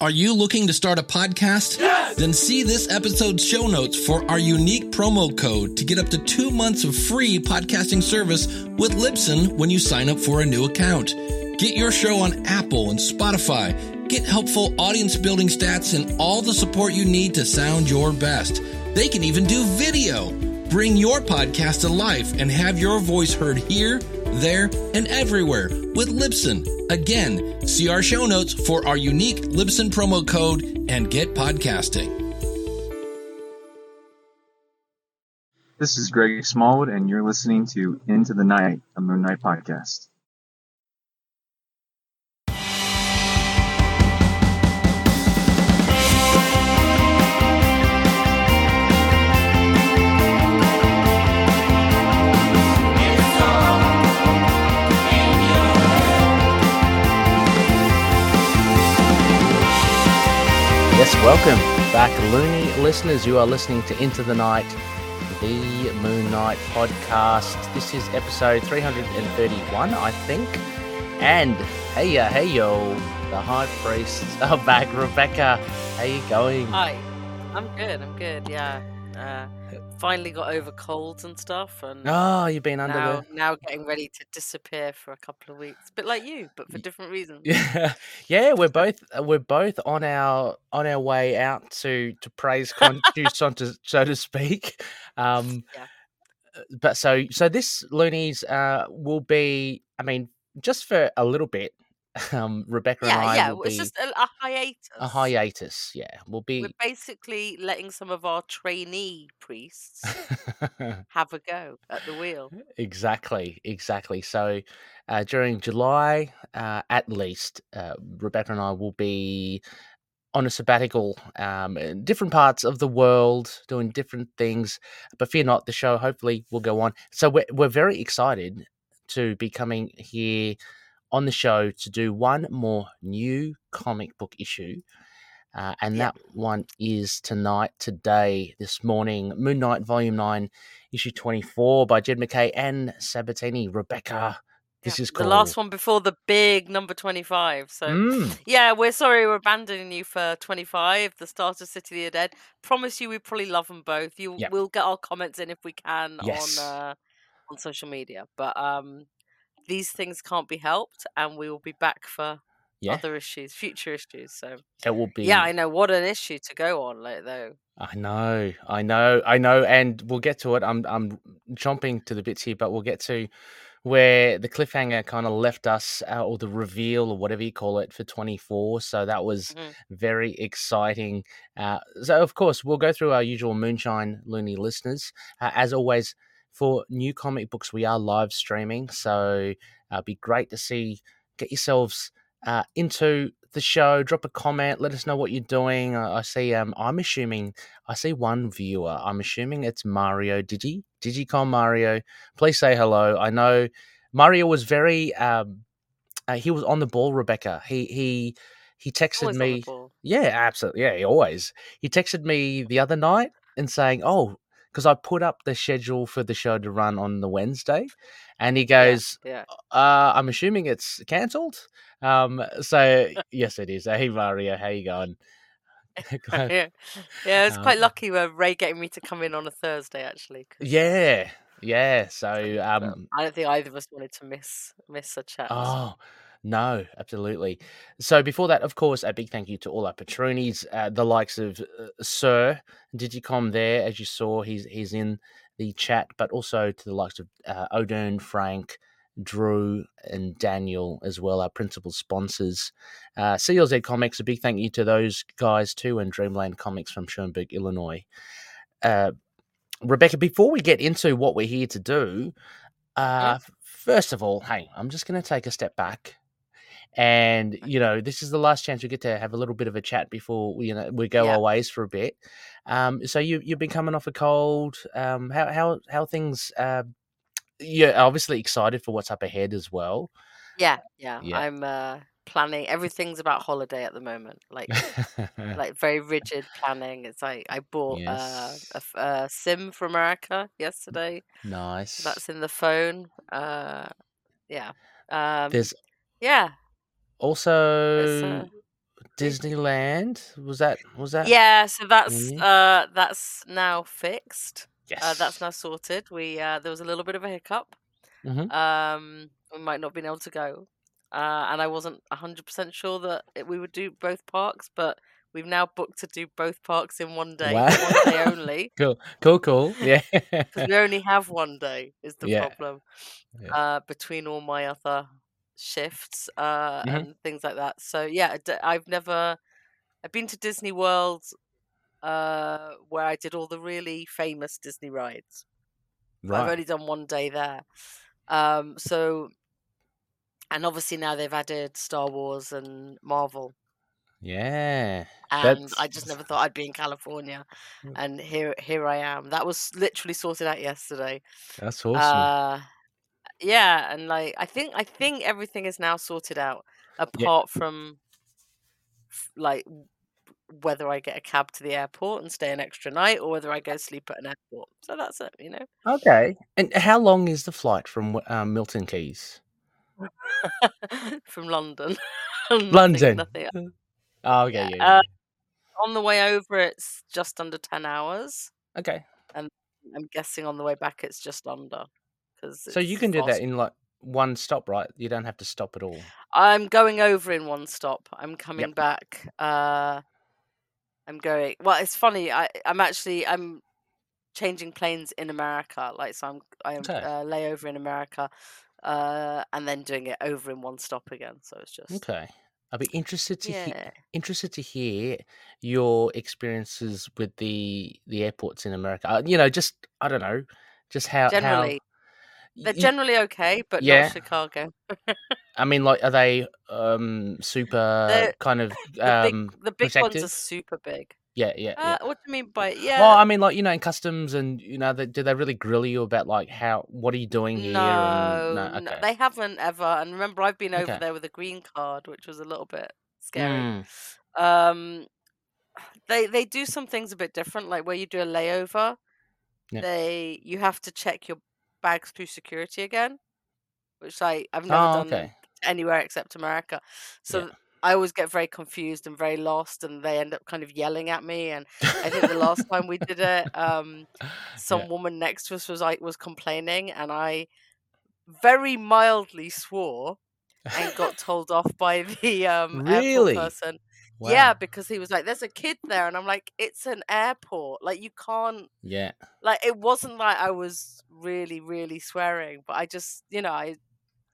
Are you looking to start a podcast? Yes! Then see this episode's show notes for our unique promo code to get up to two months of free podcasting service with Libsyn when you sign up for a new account. Get your show on Apple and Spotify. Get helpful audience building stats and all the support you need to sound your best. They can even do video. Bring your podcast to life and have your voice heard here, there, and everywhere with Libsyn. Again, see our show notes for our unique Libsyn promo code and get podcasting. This is Greg Smallwood, and you're listening to Into the Night, a Moon Knight podcast. Yes, welcome back, Looney listeners. You are listening to Into the Night, the Moon Knight podcast. This is episode 331, I think. And hey, uh, hey, yo, the High Priests are back. Rebecca, how you going? Hi, I'm good. I'm good. Yeah, uh, finally got over colds and stuff, and Oh, you've been under now the. now getting ready to disappear for a couple of weeks. bit like you, but for different reasons. Yeah, yeah, we're both uh, we're both on our on our way out to to praise conduce, so to so to speak. Um, Yeah. but so so this loonies uh will be i mean just for a little bit um rebecca and i yeah. will It's be just a, a hiatus. a hiatus yeah we'll be. We're basically letting some of our trainee priests have a go at the wheel. exactly exactly so uh during july uh at least uh rebecca and i will be on a sabbatical um in different parts of the world doing different things but fear not the show hopefully will go on so we're, we're very excited to be coming here on the show to do one more new comic book issue uh, and Yeah. that one is tonight today this morning moon knight volume 9 issue 24 by jed MacKay and Sabbatini rebecca this Yeah, is the last one before the big number 25. So, Mm, yeah, we're sorry we're abandoning you for 25, the start of City of the Dead. Promise you we probably love them both. You Yep. We'll get our comments in if we can Yes. on uh, on social media. But um, these things can't be helped, and we will be back for yeah other issues, future issues. So, it will be yeah, I know what an issue to go on, like though. I know, I know, I know, and we'll get to it. I'm I'm jumping to the bits here, but we'll get to where the cliffhanger kind of left us, uh, or the reveal, or whatever you call it, for 24. So that was Mhm. very exciting. Uh, so of course, we'll go through our usual moonshine loony listeners. Uh, as always, for new comic books, we are live streaming, so uh, it'd be great to see. Get yourselves uh, into the show. Drop a comment. Let us know what you're doing. I, I see. Um, I'm assuming. I see one viewer. I'm assuming it's Mario Digi. Digicom Mario. Please say hello. I know Mario was very. Um, uh, he was on the ball, Rebecca. He he he texted Always me. Yeah, absolutely. Yeah, he always. He texted me the other night and saying, "Oh, because I put up the schedule for the show to run on the Wednesday," and he goes, yeah. uh, I'm assuming it's cancelled. Um, so yes, it is. Hey Mario, how you going? Yeah, yeah. It's quite Um, lucky with Ray getting me to come in on a Thursday, actually. 'cause, yeah, yeah. So um, I don't think either of us wanted to miss miss a chat. oh no, absolutely. So before that, of course, a big thank you to all our patronies, uh, the likes of uh, Sir Digicom. There, as you saw, he's he's in the chat, but also to the likes of uh, Odin, Frank. Drew and Daniel as well, our principal sponsors. Uh, CLZ Comics, a big thank you to those guys too, and Dreamland Comics from Schaumburg, Illinois. Uh, Rebecca, before we get into what we're here to do, uh, first of all, hey, I'm just going to take a step back. And you know, this is the last chance we get to have a little bit of a chat before we, you know, we go Yeah. our ways for a bit. Um, so you you've been coming off a cold. Um, how how how things? Uh, you're obviously excited for what's up ahead as well. Yeah, yeah. Yeah. I'm uh, planning. Everything's about holiday at the moment. Like like very rigid planning. It's like I bought uh, Yes. a, a sim for America yesterday. nice. So that's in the phone. Uh, yeah. Um, There's yeah. Also uh, Disneyland. Was that was that? Yeah, so that's Mhm. uh that's now fixed. Yes. Uh, that's now sorted. We uh, there was a little bit of a hiccup. Mhm. Um, we might not have been able to go, uh, and I wasn't hundred percent sure that it, we would do both parks, but we've now booked to do both parks in one day, Wow. one day only, Cool. Cool. Cool. Yeah. because we only have one day. Is the Yeah. problem Yeah. uh, between all my other shifts uh, Mhm. and things like that. So yeah, I've never. I've been to Disney World, uh, where I did all the really famous Disney rides. but I've only done one day there. Um, so, and obviously now they've added Star Wars and Marvel, Yeah. and I just never thought I'd be in California, Mm. and here here I am. That was literally sorted out yesterday. that's awesome. Uh, yeah, and like I think I think everything is now sorted out, apart from like whether I get a cab to the airport and stay an extra night, or whether I go sleep at an airport. So that's it, you know. Okay. And how long is the flight from um, Milton Keynes? from London. London. nothing. Oh, okay. Yeah. Yeah. yeah, Uh, on the way over, it's just under ten hours. Okay. And I'm guessing on the way back, it's just under. Because So you can do that in like one stop, right? You don't have to stop at all. I'm going over in one stop. I'm coming back. Uh, I'm going. Well, it's funny. I I'm actually I'm changing planes in America. Like so, I'm I'm Okay. uh, layover in America, uh, and then doing it over in one stop again. So it's just Okay. I'd be interested to hear yeah. interested to hear your experiences with the the airports in America. Uh, you know, just I don't know, just how Generally, how they're generally okay, but yeah. not Chicago. I mean, like, are they um super They're kind of the big um the big ones are super big. Yeah, yeah, yeah. Uh, what do you mean by yeah? Well. I mean, like you know, in customs, and you know, they, do they really grill you about like how what are you doing here? And No, no, no, they haven't ever. And remember, I've been over okay. there with a green card, which was a little bit scary. Mm, Um, they they do some things a bit different, like where you do a layover, yeah. they you have to check your bags through security again, which I I've never Oh, done okay. anywhere except America. So Yeah. I always get very confused and very lost, and they end up kind of yelling at me. And I think the last time we did it, um, some yeah. woman next to us was like was complaining, and I very mildly swore and got told off by the um, airport Really? person. Yeah, because he was like, "There's a kid there," and I'm like, "It's an airport. Like you can't." Yeah. Like it wasn't like I was really, really swearing, but I just, you know, I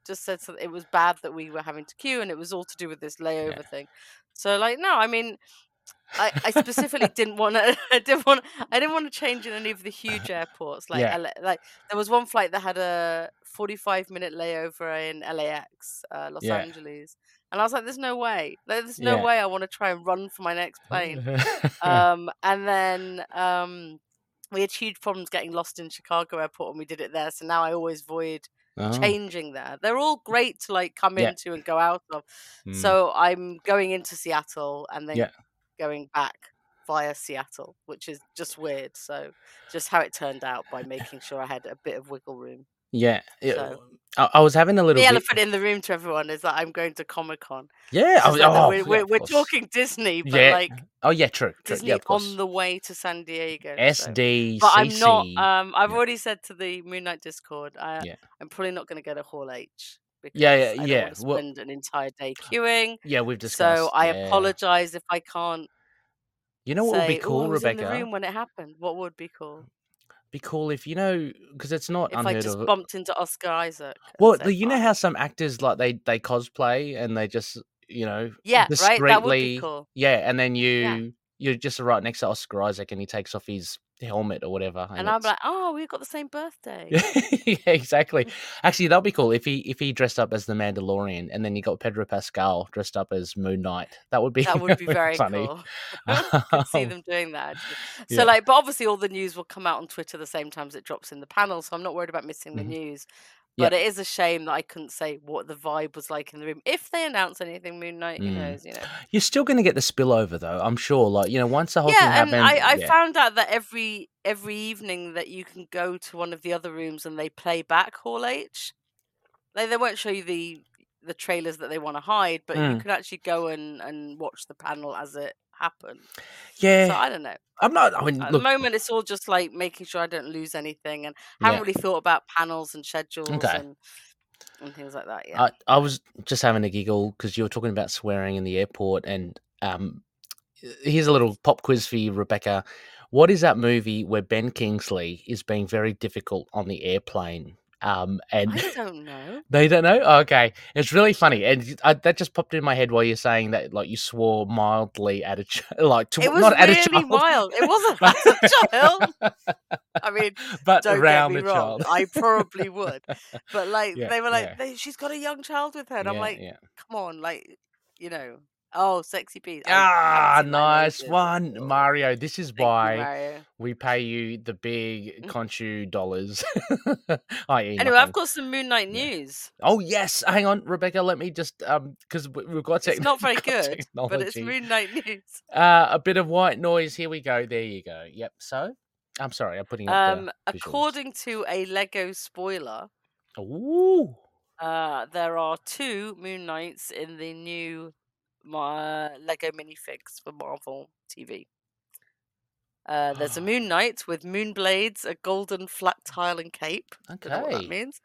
just said something. It was bad that we were having to queue, and it was all to do with this Yeah. layover thing. So, like, no, I mean, I, I specifically didn't want to. I didn't want. I didn't want to change in any of the huge airports. Like, Yeah. Like there was one flight that had a 45 minute layover in LAX, uh, Los Yeah. Angeles, and I was like, "There's no way. There's no Yeah. way I want to try and run for my next plane." Um, and then um, we had huge problems getting lost in Chicago Airport, and we did it there. So now I always avoid oh. changing there. They're all great to like come Yeah. into and go out of. Mm. So I'm going into Seattle and then going back via Seattle, which is just weird. So just how it turned out by making sure I had a bit of wiggle room. Yeah. So I, I was having a little the bit. elephant in the room to everyone is that I'm going to Comic Con. Yeah. Oh, like oh, we're, yeah, we're, we're talking Disney, but Yeah. like Oh, yeah. True. True. Disney Yeah, on the way to San Diego. So. But I'm not. Um, I've Yeah. already said to the Moon Knight Discord, I, Yeah. I'm probably not going to go to Hall H because Yeah. Yeah. Yeah. to Well, an entire day queuing. yeah. We've discussed. So. I apologize if I can't You know what would be say, "Oh, I cool, was in the Rebecca? room when it happened." What would be cool Be cool if you know, because it's not if I just of. bumped into Oscar Isaac Well, the, you know how some actors like they they cosplay and they just you know Yeah, right. That would be discreetly, cool. yeah, and then Yeah, you you're just right next to Oscar Isaac and he takes off his helmet or whatever, and and I'm like, "Oh, we've got the same birthday." yeah, exactly. Actually, that'd be cool if he if he dressed up as the Mandalorian and then you got Pedro Pascal dressed up as Moon Knight. That would be That would be very funny. cool. Could see them doing that actually. So yeah. like, but obviously all the news will come out on Twitter the same time as it drops in the panel. So I'm not worried about missing the Mhm. news. Yeah. But it is a shame that I couldn't say what the vibe was like in the room. If they announce anything Moon Knight, who Mm. knows, you know. You're still going to get the spillover though. I'm sure. Like you know, once the whole thing Yeah, and happened, I, I yeah, found out that every every evening that you can go to one of the other rooms and they play back Hall H. Like they won't show you the the trailers that they want to hide, but you Mm. could actually go and and watch the panel as it happened. So Yeah, I don't know. I'm not. I mean, At look. the moment, it's all just like making sure I don't lose anything, and haven't Yeah. really thought about panels and schedules Okay. and and things like that. Yeah. I, I was just having a giggle because you were talking about swearing in the airport, and um, here's a little pop quiz for you, Rebecca. What is that movie where Ben Kingsley is being very difficult on the airplane? Um, and I don't know. they don't know. Oh, okay, it's really funny, and I, that just popped in my head while you're saying that, like you swore mildly at a ch- like to, It was not at a really child, wild. It wasn't at a child. I mean, but don't around get me the wrong. child. I probably would, but like Yeah, they were like, yeah. they, she's got a young child with her, and I'm like, yeah. come on, like you know, oh, sexy beast. I Ah, haven't seen that in nice one, Mario. This is Thank why Mario. we pay you the big Mm. Khonshu dollars. i.e. Anyway, I've nothing. got some Moon Knight Yeah. news. Oh yes, hang on, Rebecca. Let me just um because we've got It's not very good, but it's technology. Moon Knight news. Uh, a bit of white noise. Here we go. There you go. Yep. So, I'm sorry. I'm putting up Um, according to a Lego spoiler, Ooh. uh, there are two Moon Knights in the new uh, Lego minifigs for Marvel TV. Uh, there's a Moon Knight with moon blades, a golden flat tile and cape. Don't know what Okay. that means.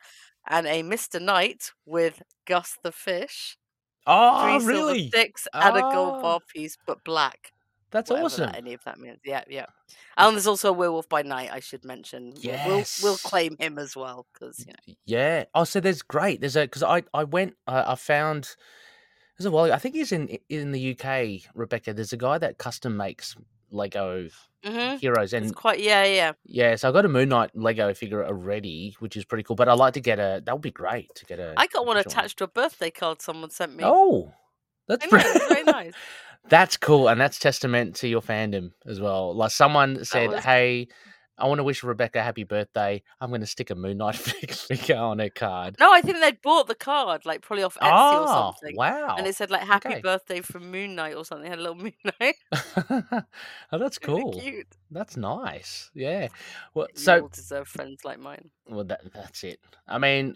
And a Mr. Knight with Gus the fish, Oh, three silver really? sticks, and a gold Ah, bar piece, but black. that's awesome. that, any of that means. Yeah, yeah. And there's also a werewolf by night. I should mention. We'll we'll, we'll claim him as well because you know. Yeah. Oh, so there's great. There's a because I I went uh, I found there's a while I think he's in in the UK. Rebecca, there's a guy that custom makes Lego hmm heroes, It's and quite yeah, yeah. yeah, so I got a Moon Knight Lego figure already, which is pretty cool. But I'd like to get a. That would be great to get a. I got one attached to a birthday card someone sent me. Oh, that's pretty. very nice. That's cool, and that's testament to your fandom as well. Like someone said, was- "Hey, I want to wish Rebecca happy birthday. I'm going to stick a Moon Knight fig- figure on her card." No, I think they bought the card, like probably off Etsy or Oh, something. wow! And it said like "Happy Okay. Birthday from Moon Knight" or something. It had a little Moon Knight. oh, that's cool. cute. That's nice. Yeah. Well, You so all deserve friends like mine. well, that that's it. I mean,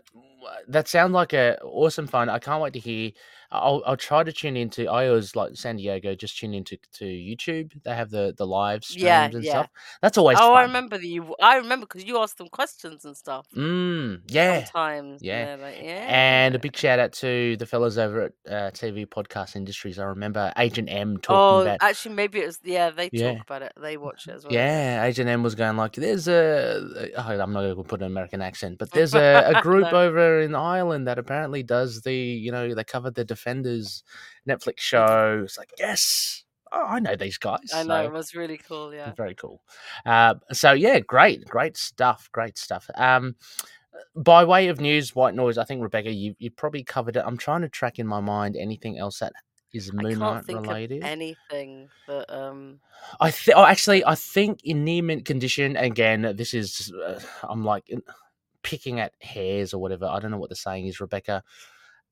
that sounds like a awesome fun. I can't wait to hear. I'll I'll try to tune into. I always like San Diego. Just tune into to YouTube. They have the the live streams Yeah, and yeah. stuff. That's always oh, fun. Oh, fun. I remember that you. I remember because you asked them questions and stuff. Mm, yeah. Sometimes. yeah. they're Like, yeah. And a big shout out to the fellas over at uh, TV Podcast Industries. I remember Agent M Oh, talking about. actually, maybe it was. Yeah, they Yeah. talk about it. They watch it as well. Yeah, Agent M was going like, "There's a, oh, I'm not going to put an American accent, but there's a, a group No. over in Ireland that apparently does the, you know, they cover the Defenders Netflix show. It's like, yes, oh, I know these guys. I know So, it was really cool. Yeah. very cool. Uh, so yeah, great, great stuff, great stuff. Um, by way of news, white noise. I think Rebecca, you you probably covered it. I'm trying to track in my mind anything else that is I Moon can't think related. anything that um I th- oh, actually, I think in near mint condition. Again, this is uh, I'm like picking at hairs or whatever. I don't know what the saying is, Rebecca.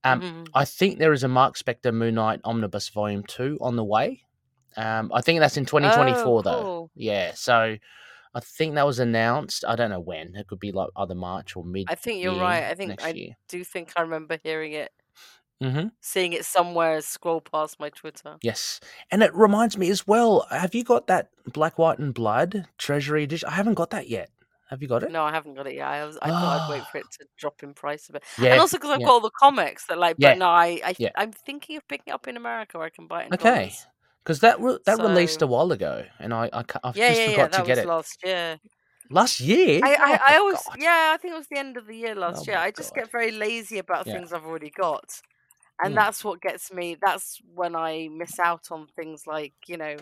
Um, mhm. I think there is a Mark Spector Moon Knight Omnibus Volume Two on the way. Um, I think that's in 2024 Oh, though. cool. Yeah, so I think that was announced. I don't know when. It could be like either March or mid I think you're right. I think I year. do think I remember hearing it, hmm seeing it somewhere scroll past my Twitter. Yes, and it reminds me as well. Have you got that Black, White, and Blood Treasury edition? I haven't got that yet. Have you got it? No, I haven't got it yet. I was I thought I'd wait for it to drop in price a bit. Yeah. And also because I've yeah. got all the comics that like, Yeah, but no, I, I yeah. I'm thinking of picking it up in America where I can buy it in Okay. dollars. Because that re- that released a while ago, and I I Yeah, just yeah, yeah. forgot That to get it last year. last year. I, I, Oh I always, God. yeah, I think it was the end of the year last Oh year. I just God. get very lazy about Yeah. things I've already got. And Mm. that's what gets me. That's when I miss out on things like, you know,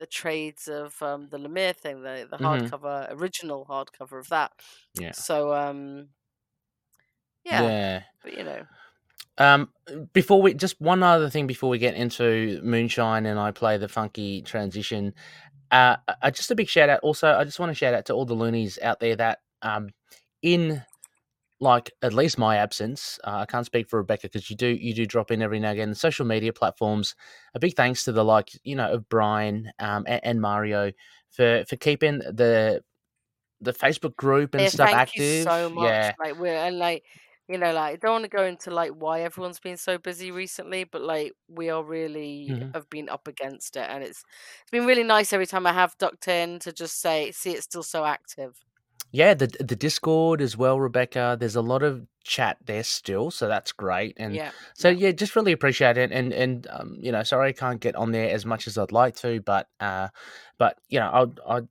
the trades of um, the Lemire thing, the, the Mhm. hardcover, original hardcover of that. Yeah. So, um, yeah, yeah. but you know, Um, before we just one other thing before we get into Moonshine and I play the funky transition. Uh, uh, just a big shout out. Also, I just want to shout out to all the loonies out there that um, in like at least my absence, uh, I can't speak for Rebecca because you do you do drop in every now and again. Social media platforms. A big thanks to the like you know of Brian um, and, and Mario for for keeping the the Facebook group and yeah, stuff thank active. you so much. Yeah, Like we're and like you know, like I don't want to go into like why everyone's been so busy recently, but like we are really Mhm. have been up against it, and it's it's been really nice every time I have ducked in to just say, see, it's still so active. Yeah, the the Discord as well, Rebecca. There's a lot of chat there still, so that's great. And Yeah, so yeah. just really appreciate it. And and um, you know, sorry I can't get on there as much as I'd like to, but uh, but you know, I'd, I'd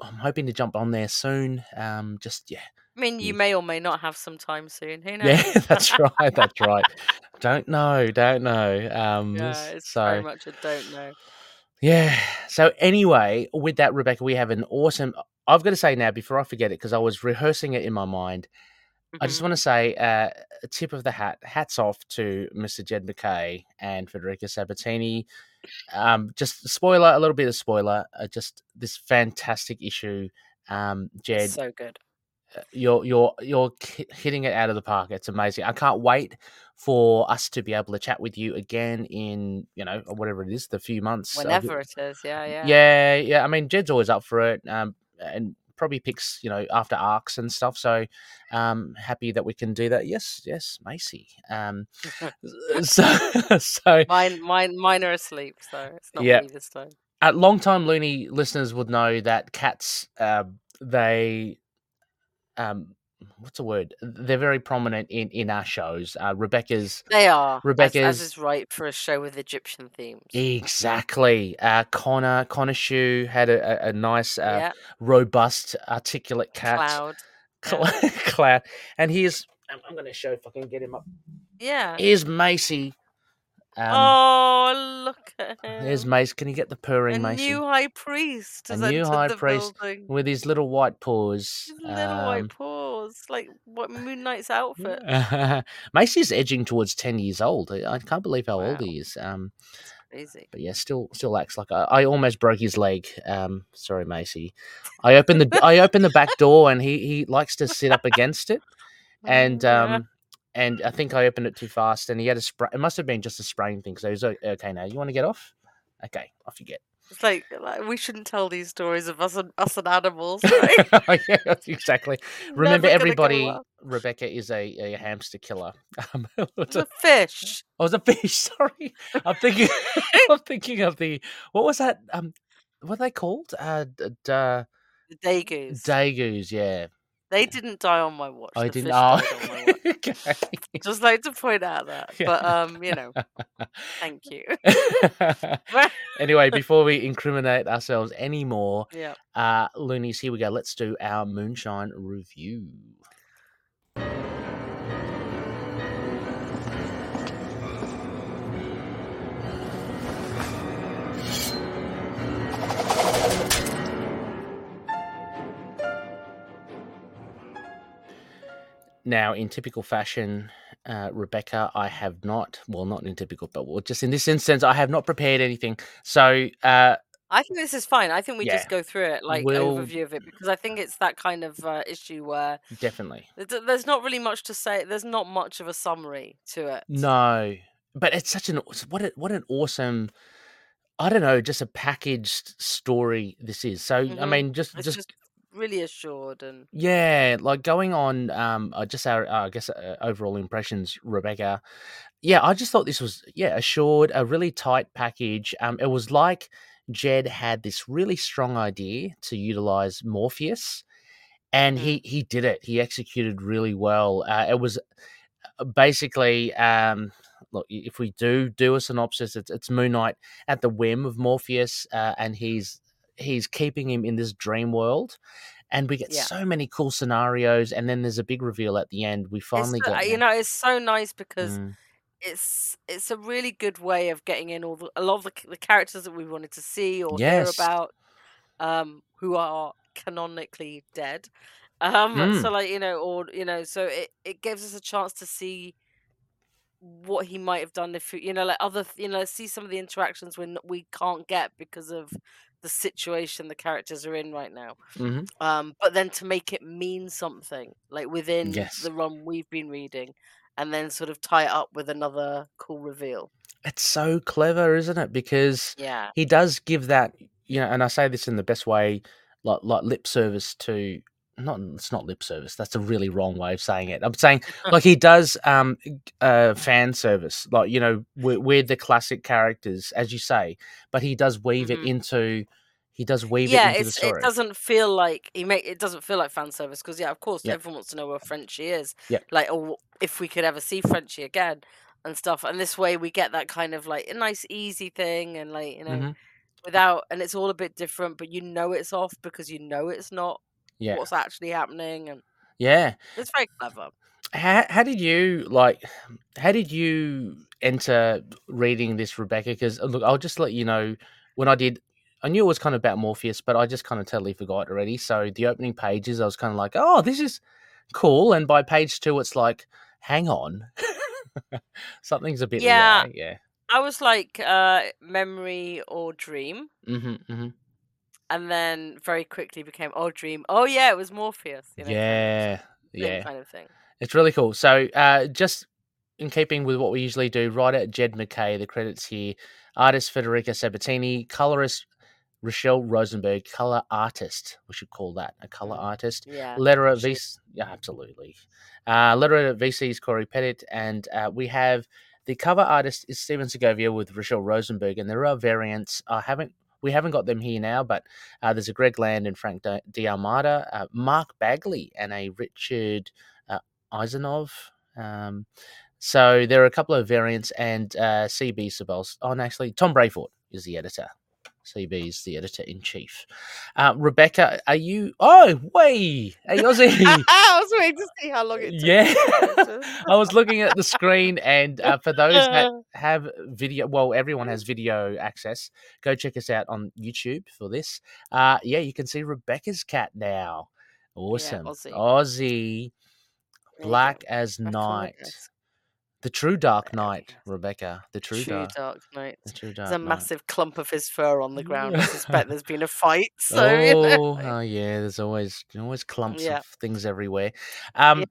I'm hoping to jump on there soon. Um, just yeah, I mean, you may or may not have some time soon. Who knows? yeah, that's right, that's right. Don't know, don't know. Um, yeah, it's very so much a don't know. yeah. So anyway, with that, Rebecca, we have an awesome. I've got to say now before I forget it because I was rehearsing it in my mind. I just Mhm. want to say uh, a tip of the hat. Hats off to Mr. Jed MacKay and Federico Sabbatini. Um, just spoiler, a little bit of spoiler. Uh, just this fantastic issue. Um, Jed, so good. Uh, you're you're you're hitting it out of the park. It's amazing. I can't wait for us to be able to chat with you again in you know whatever it is, the few months. Whenever it is, yeah, yeah. yeah, yeah. I mean, Jed's always up for it, um, and probably picks you know after arcs and stuff. So, um, happy that we can do that. Yes, yes, Macy. Um, so, so Mine, mine, mine are asleep, so it's not Yeah. me this time. uh, long time loony listeners would know that cats, uh, they, um, what's the word? They're very prominent in in our shows. Uh, Rebecca's They are. As, as Rebecca's- is right for a show with Egyptian themes. exactly. Uh, Connor Connor Shoe had a, a, a nice, uh, yeah, robust, articulate cat. cloud. Cl- Cloud. And here's I'm, I'm going to show if I can get him up. Yeah. Here's Macy. Um, oh, look at him. There's Mace. Can you get the purring a Macy new high priest A new high the priest building. with his little white paws? His little Um, white paws, like what Moon Knight's outfit. Macy's edging towards ten years old. I I can't believe how old he is. Um, Crazy. but yeah, still still acts like I, I almost broke his leg. Um, sorry, Macy. I opened the I opened the back door and he he likes to sit up against it. and um and I think I opened it too fast, and he had a spray. It must have been just a spraying thing. So he's o- okay now. You want to get off? Okay, off you get. It's like, like we shouldn't tell these stories of us and us and animals, right? yeah, exactly. Remember, Never gonna go everybody. Rebecca is a, a hamster killer. Um, It's a fish. I was a fish. Sorry, I'm thinking. I'm thinking of the what was that? Um, what are they called? Uh, d- uh The degus. degus. Yeah, they didn't die on my watch. I the didn't. Oh, on my watch. okay. Just like to point out that. But um, you know, thank you. anyway, before we incriminate ourselves anymore, yeah. uh, Loonies, here we go. Let's do our moonshine review. Now, in typical fashion, uh, Rebecca, I have not, well, not in typical, but well, just in this instance, I have not prepared anything. So, uh, I think this is fine. I think we Yeah. just go through it, like We'll- overview of it, because I think it's that kind of uh, issue where definitely. there's not really much to say. There's not much of a summary to it. No, but it's such an what a, what an awesome. I don't know, just a packaged story. This is so. I Mhm. mean, just It's just, just really assured and yeah, like going on. Um, uh, just our, uh, I guess, uh, overall impressions, Rebecca. Yeah, I just thought this was yeah assured, a really tight package. Um, it was like Jed had this really strong idea to utilize Morpheus, and Mhm. he he did it. He executed really well. Uh, it was uh, basically um look if we do do a synopsis it's, it's moon knight at the whim of morpheus uh, and he's he's keeping him in this dream world and we get Yeah. so many cool scenarios and then there's a big reveal at the end we finally so- get you know it's so nice because Mm, it's it's a really good way of getting in all the, a lot of the, the characters that we wanted to see or Yes. hear about um who are canonically dead um Mm. so like you know or you know so it, it gives us a chance to see what he might have done if you know like other you know see some of the interactions when we can't get because of the situation the characters are in right now mhm. um but then to make it mean something like within Yes. the run we've been reading and then sort of tie it up with another cool reveal it's so clever isn't it because yeah he does give that you know and i say this in the best way like like lip service to not it's not lip service. That's a really wrong way of saying it. I'm saying like he does um uh fan service, like you know we're the classic characters, as you say, but he does weave Mhm. it into he does weave yeah, it into the story. it doesn't feel like he make it doesn't feel like fan service because yeah, of course Yeah. everyone wants to know where Frenchie is. Yeah. Like or if we could ever see Frenchie again and stuff. And this way we get that kind of like a nice easy thing and like, you know, Mhm. without and it's all a bit different, but you know it's off because you know it's not Yeah, what's actually happening and yeah. it's very clever. How how did you like? How did you enter reading this, Rebecca? Because look, I'll just let you know when I did. I knew it was kind of about Morpheus, but I just kind of totally forgot already. So the opening pages, I was kind of like, "Oh, this is cool," and by page two, it's like, "Hang on, something's a bit Yeah. awry." Yeah. I was like uh memory or dream. hmm hmm And then very quickly became oh dream. Oh yeah, it was Morpheus. You know, kind of Yeah. Yeah. kind of thing. It's really cool. So, uh, just in keeping with what we usually do, writer Jed MacKay, the credits here, artist Federico Sabbatini, colorist Rachelle Rosenberg, color artist, we should call that a color Mm. artist. Yeah. Letterer. VC, yeah, absolutely. Uh, letterer VC's Cory Petit, and uh, we have the cover artist is Stephen Segovia with Rachelle Rosenberg, and there are variants. I haven't. We haven't got them here now, but uh, there's a Greg Land and Frank Di- D'Armata, uh, Mark Bagley, and a Richard uh, Isanove. Um, so there are a couple of variants, and uh, CB Cebulski. Oh, and actually, Tom Brevoort is the editor. CB is the editor in chief. Uh, Rebecca, are you? Oh, way! Hey, Ozzy. I was waiting to see how long it took. yeah, I was looking at the screen, and uh, for those that have video, well, everyone has video access. Go check us out on YouTube for this. Uh, yeah, you can see Rebecca's cat now. Awesome, Ozzy. Aussie, There black as Back on my night. The true dark There we night, go. Rebecca, the true, True dark, dark night. the true dark There's a night. massive clump of his fur on the ground. I suspect there's been a fight. So you oh, know, oh yeah, there's always always clumps Yeah. of things everywhere. Um,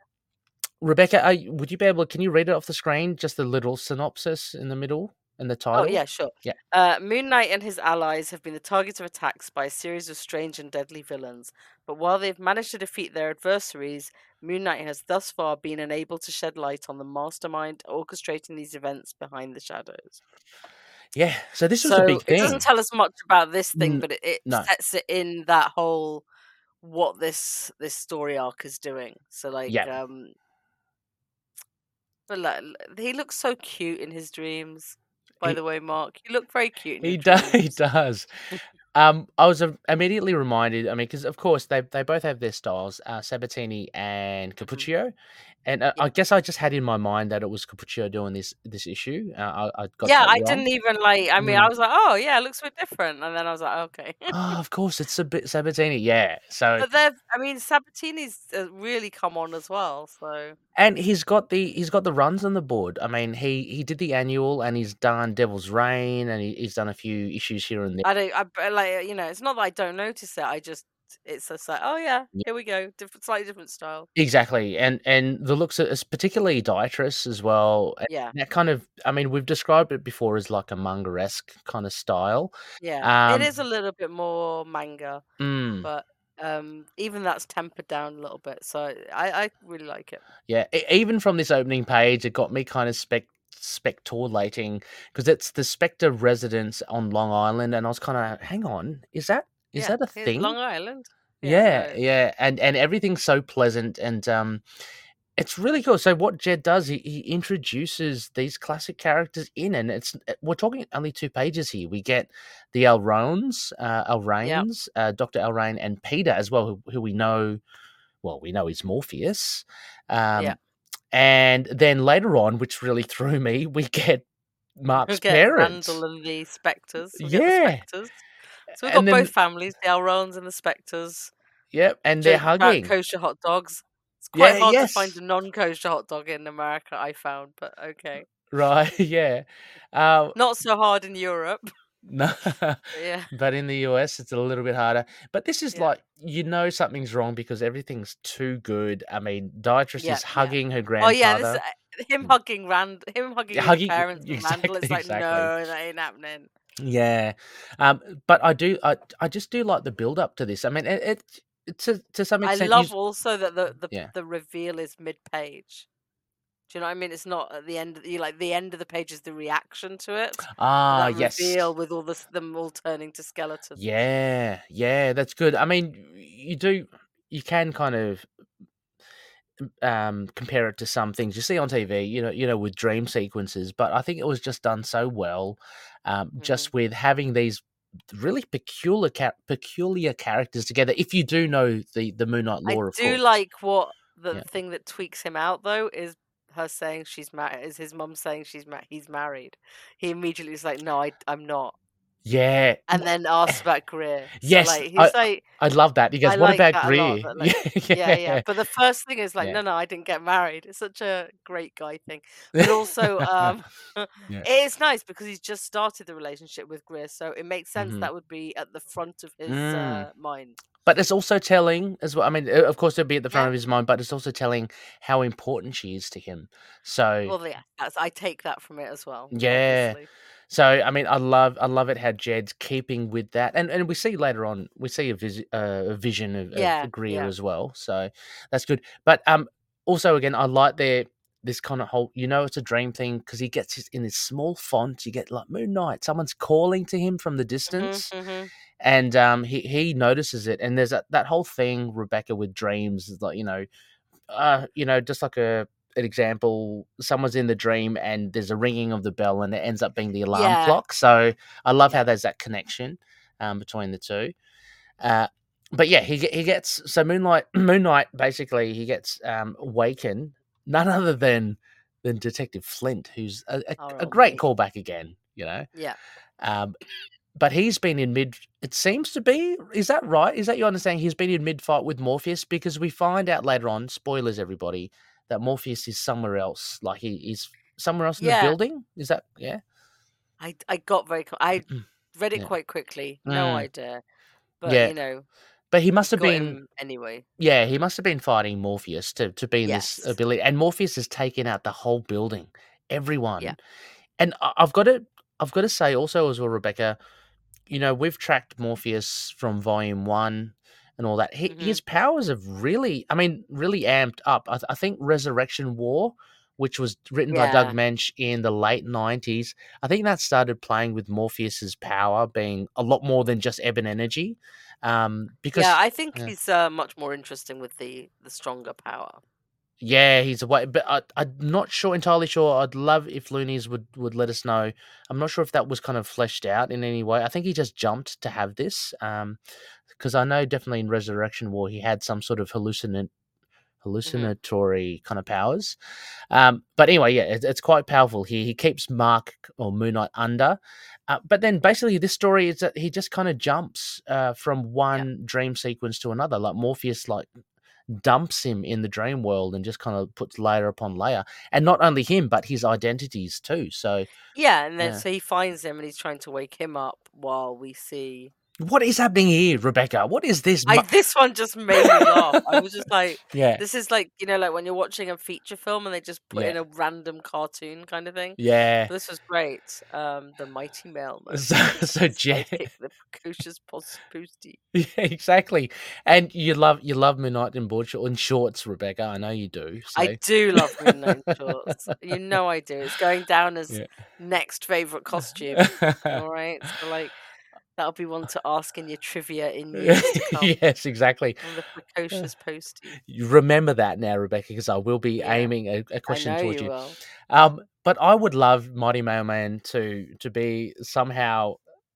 Rebecca, are, would you be able? Can you read it off the screen? Just the little synopsis in the middle and the title. Oh yeah, sure. Yeah. Uh, Moon Knight and his allies have been the targets of attacks by a series of strange and deadly villains. But while they've managed to defeat their adversaries, Moon Knight has thus far been unable to shed light on the mastermind orchestrating these events behind the shadows. yeah. So this was so a big thing. it doesn't tell us much about this thing, but it, it no. sets it in that whole what this this story arc is doing. So like, Yeah. um, but like, he looks so cute in his dreams. By He- the way, Mark, you look very cute. He does. He does. Um, I was uh, immediately reminded. I mean, because of course they they both have their styles, uh, Sabbatini and Cappuccio, uh, Mm-hmm. Yeah. I guess I just had in my mind that it was Cappuccio doing this this issue. Uh, I, I got Yeah, I didn't even like. I mean, Mm. I was like, oh yeah, it looks a bit different, and then I was like, okay. oh, of course, it's a bit Sabbatini. Yeah. So but they've, I mean, Sabbatini's uh, really come on as well. So and he's got the he's got the runs on the board. I mean, he he did the annual and he's done Devil's Reign and he, he's done a few issues here and there. I don't, I like, you know, it's not that I don't notice it. I just, it's just like, oh yeah, here we go, different, slightly different style. Exactly, and and the looks, of, it's particularly Diatrice as well. Yeah, That kind of, I mean, we've described it before as like a manga esque kind of style. yeah, Um, it is a little bit more manga, Mm, but um, even that's tempered down a little bit. So I, I really like it. yeah, e- even from this opening page, it got me kind of spec speculating because it's the Spector residence on Long Island, and I was kind of, hang on, is that is yeah, that a thing? Long Island. Yeah, no, yeah, and and everything's so pleasant, and um, it's really cool. So what Jed does, he, he introduces these classic characters in, and it's uh, we're talking only two pages here. We get the Alraunes, uh, Alraunes, uh, Doctor Alraune, and Peter as well, who, who we know. Well, we know is Morpheus. Um, Yeah. And then later on, which really threw me, we get Mark's we get parents. Randall and the Spectors. We get Yeah. the Spectors. So we've got then- both families, the Alraunes and the Spectors. Yep, and they're hugging. kosher hot dogs. It's quite Yeah, hard yes. to find a non-kosher hot dog in America. I found, but okay, Right, yeah. Uh, not so hard in Europe. no. Yeah, but in the US it's a little bit harder. But this is Yeah. like you know something's wrong because everything's too good. I mean, Diatrice Yeah, is yeah. hugging her grandparents. oh grandfather. yeah, this, uh, him Mm. hugging Rand, him hugging his hugging- parents and Randall. It's exactly, like exactly. no, that ain't happening. Yeah, um, but I do, I, I just do like the build up to this. I mean, it, it to to some extent. I love you, also that the the, Yeah. the reveal is mid page. Do you know what I mean? It's not at the end. You like the end of the page is the reaction to it. ah yes, reveal with all the them all turning to skeletons. yeah, yeah, that's good. I mean, you do you can kind of um compare it to some things you see on TV, you know, you know, with dream sequences, but I think it was just done so well, um, Mhm. just with having these really peculiar peculiar characters together. If you do know the the Moon Knight I lore, of do course. like what the Yeah. thing that tweaks him out though is her saying she's married. Is his mum saying she's ma- he's married? He immediately is like, no, I I'm not, Yeah, and then asks about Greer. So yes, like he's I like. I love that. He goes, I "What like about lot. Greer?" Like, yeah, yeah. But the first thing is like, Yeah. no, no, I didn't get married. It's such a great guy thing. But also, um, Yeah. it is nice because he's just started the relationship with Greer, so it makes sense Mhm. that would be at the front of his Mm. uh, mind. But it's also telling as well. I mean, uh, of course, it'll be at the front Yeah. of his mind, but it's also telling how important she is to him. So, Well, yeah, I take that from it as well. Yeah. obviously. So I mean, I love, I love it how Jed's keeping with that, and and we see later on, we see a, vis- uh, a vision of, Yeah, of Greer yeah. as well. So that's good. But um, also again, I like their this kind of whole, you know, it's a dream thing because he gets it in this small font. You get like Moon Knight, someone's calling to him from the Mhm, distance. mhm. and um, he he notices it, and there's that, that whole thing, Rebecca, with dreams, is like you know, uh, you know, just like a an example, someone's in the dream and there's a ringing of the bell, and it ends up being the alarm Yeah. clock. So I love Yeah. how there's that connection um, between the two. Uh, but yeah, he he gets so Moonlight Moon Knight basically he gets um, awakened, none other than than Detective Flint, who's a, a, Our a great callback again. You know, Yeah. um, but he's been in mid. It seems to be. Is that right? Is that your understanding? He's been in mid fight with Morpheus because we find out later on. Spoilers, everybody, that Morpheus is somewhere else. Like he is somewhere else in Yeah. the building. Is that yeah? I I got very. I read it Yeah. quite quickly. No Mm. idea. But Yeah. you know, But he must have been. anyway. Yeah, he must have been fighting Morpheus to to be in this ability, and Morpheus has taken out the whole building, everyone. Yeah. And I've got to I've got to say also as well, Rebecca. You know, we've tracked Morpheus from Volume One and all that. He, Mhm. His powers have really, I mean, really amped up. I, th- I think Resurrection War, which was written by Doug Yeah. Moench in the late nineties, I think that started playing with Morpheus's power being a lot more than just Ebon Energy. Um, because yeah, I think yeah. he's uh, much more interesting with the the stronger power. Yeah, he's away, but I, I'm not sure entirely sure. I'd love if Loonies would would let us know. I'm not sure if that was kind of fleshed out in any way. I think he just jumped to have this, um, because I know definitely in Resurrection War he had some sort of hallucinant hallucinatory kind of powers. Um, but anyway, yeah, it, it's quite powerful. He he keeps Mark or Moon Knight under, uh, but then basically this story is that he just kind of jumps uh, from one dream sequence to another. Like Morpheus, like dumps him in the dream world and just kind of puts layer upon layer, and not only him but his identities too. So Yeah, and then Yeah. so he finds him and he's trying to wake him up while we see. What is happening here, Rebecca? What is this? I this one just made me laugh. I was just like, yeah, this is like you know, like when you're watching a feature film and they just put Yeah. in a random cartoon kind of thing. yeah. This was great. Um, the mighty mailman. So, so the precocious pos- postie. Yeah, exactly. And you love you love Midnight in board shorts in shorts, Rebecca. I know you do. So. I do love Moonlight shorts. You know I do. It's going down as Yeah. next favorite costume. All right, so like that'll be one to ask in your trivia in years to come. yes, exactly. On the precocious post. You remember that now, Rebecca, because I will be Yeah. aiming a question towards you you. Um, but I would love Mighty Mailman to to be somehow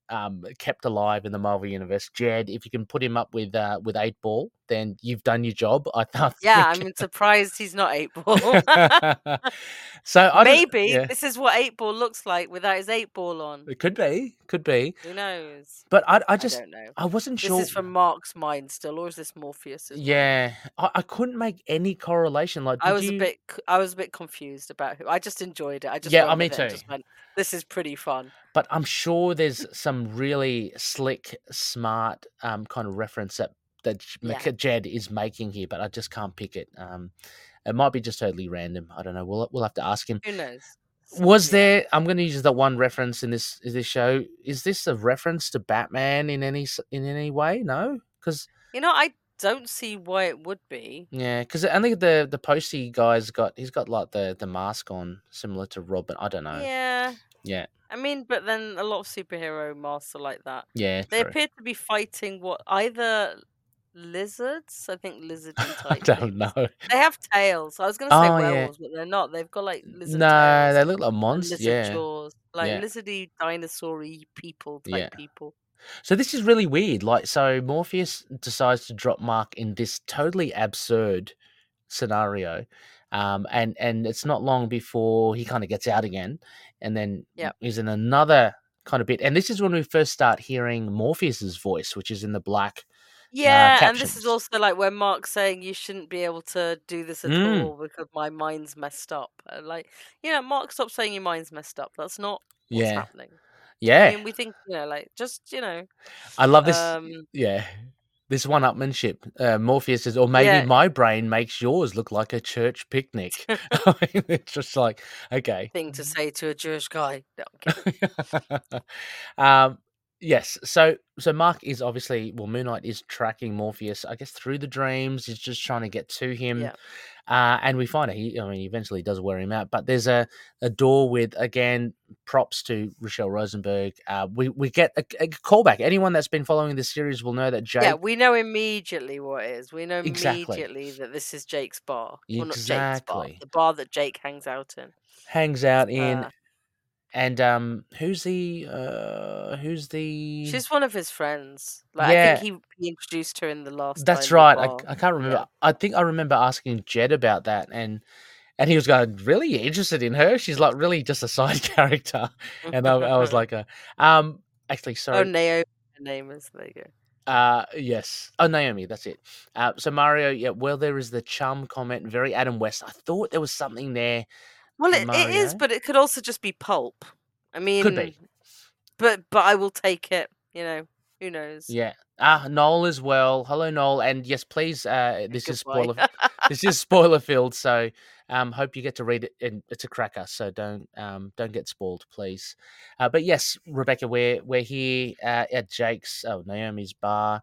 um kept alive in the Marvel universe. Jed, if you can put him up with uh with eight ball, then you've done your job. I thought. Yeah, I'm surprised he's not eight ball. so I Maybe yeah, this is what eight ball looks like without his eight ball on. it could be, could be. Who knows? But I, I I just don't know. I wasn't This sure. This is from Mark's mind still, or is this Morpheus's? mind? Yeah, I, I couldn't make any correlation. Like, I was you- a bit, I was a bit confused about who. I just enjoyed it. I just Yeah, I- me with it and too. Just went, this is pretty fun. But I'm sure there's some really slick, smart um, kind of reference that that Yeah. Jed is making here, but I just can't pick it. Um, it might be just totally random. I don't know. We'll we'll have to ask him. Who knows? Was there? I'm going to use that one reference in this in this show. Is this a reference to Batman in any in any way? No, because You know, I don't see why it would be. Yeah, because I think the the posty guy's got he's got like the the mask on, similar to Robin. I don't know. Yeah. Yeah, I mean, but then a lot of superhero masks are like that. yeah, They true. appear to be fighting what either lizards. I think lizardy I don't know. They have tails. I was gonna say Oh yeah, werewolves, but they're not. They've got like lizard no, tails they look like monsters. Yeah, jaws, like yeah, lizardy, dinosaur-y people type yeah. people. So this is really weird. Like, so Morpheus decides to drop Mark in this totally absurd scenario, um, and and it's not long before he kind of gets out again, and then Yep. he's in another kind of bit. And this is when we first start hearing Morpheus's voice, which is in the black uh, Yeah, and this is also like where Mark's saying you shouldn't be able to do this at Mm, all because my mind's messed up. And like, you know, Mark, stop saying your mind's messed up. That's not what's yeah, happening. I yeah. mean, we think, you know, like just, you know, I love this. um, Yeah, this one-upmanship. Uh, Morpheus says, or maybe yeah. my brain makes yours look like a church picnic. I mean, it's just like, okay. Thing to say to a Jewish guy. No, um, yes. So, so Mark is obviously well, Moon Knight is tracking Morpheus. I guess through the dreams. He's just trying to get to him. Yeah. Uh, and we find out he, I mean, he eventually does wear him out. But there's a, a door with again props to Rachelle Rosenberg. Uh, we we get a, a callback. Anyone that's been following the series will know that Jake Yeah, we know immediately what it is. We know exactly immediately that this is Jake's bar. Well, not Jake's bar, exactly the bar that Jake hangs out in. hangs out in. And um, who's the uh, who's the? she's one of his friends. Like I Yeah, think he, he introduced her in the last that's right. I. I can't remember. Yeah. I think I remember asking Jed about that, and and he was going really interested in her. She's like really just a side character, and I, I was like, uh, um, actually, sorry. oh, sorry. Naomi, her name is. There you go. Uh, yes. Oh, Naomi, that's it. Uh, so Mario, yeah. Well, there is the chum comment, very Adam West. I thought there was something there, Well, it, it is, but it could also just be pulp. I mean, Could be. but but I will take it. You know, who knows? Yeah. Ah, Noel as well. Hello, Noel. And yes, please. Uh, this is spoiler. this is spoiler filled. So, um, hope you get to read it. And it's a cracker. So don't um don't get spoiled, please. Uh, but yes, Rebecca, we're we're here uh, at Jake's, oh Naomi's bar.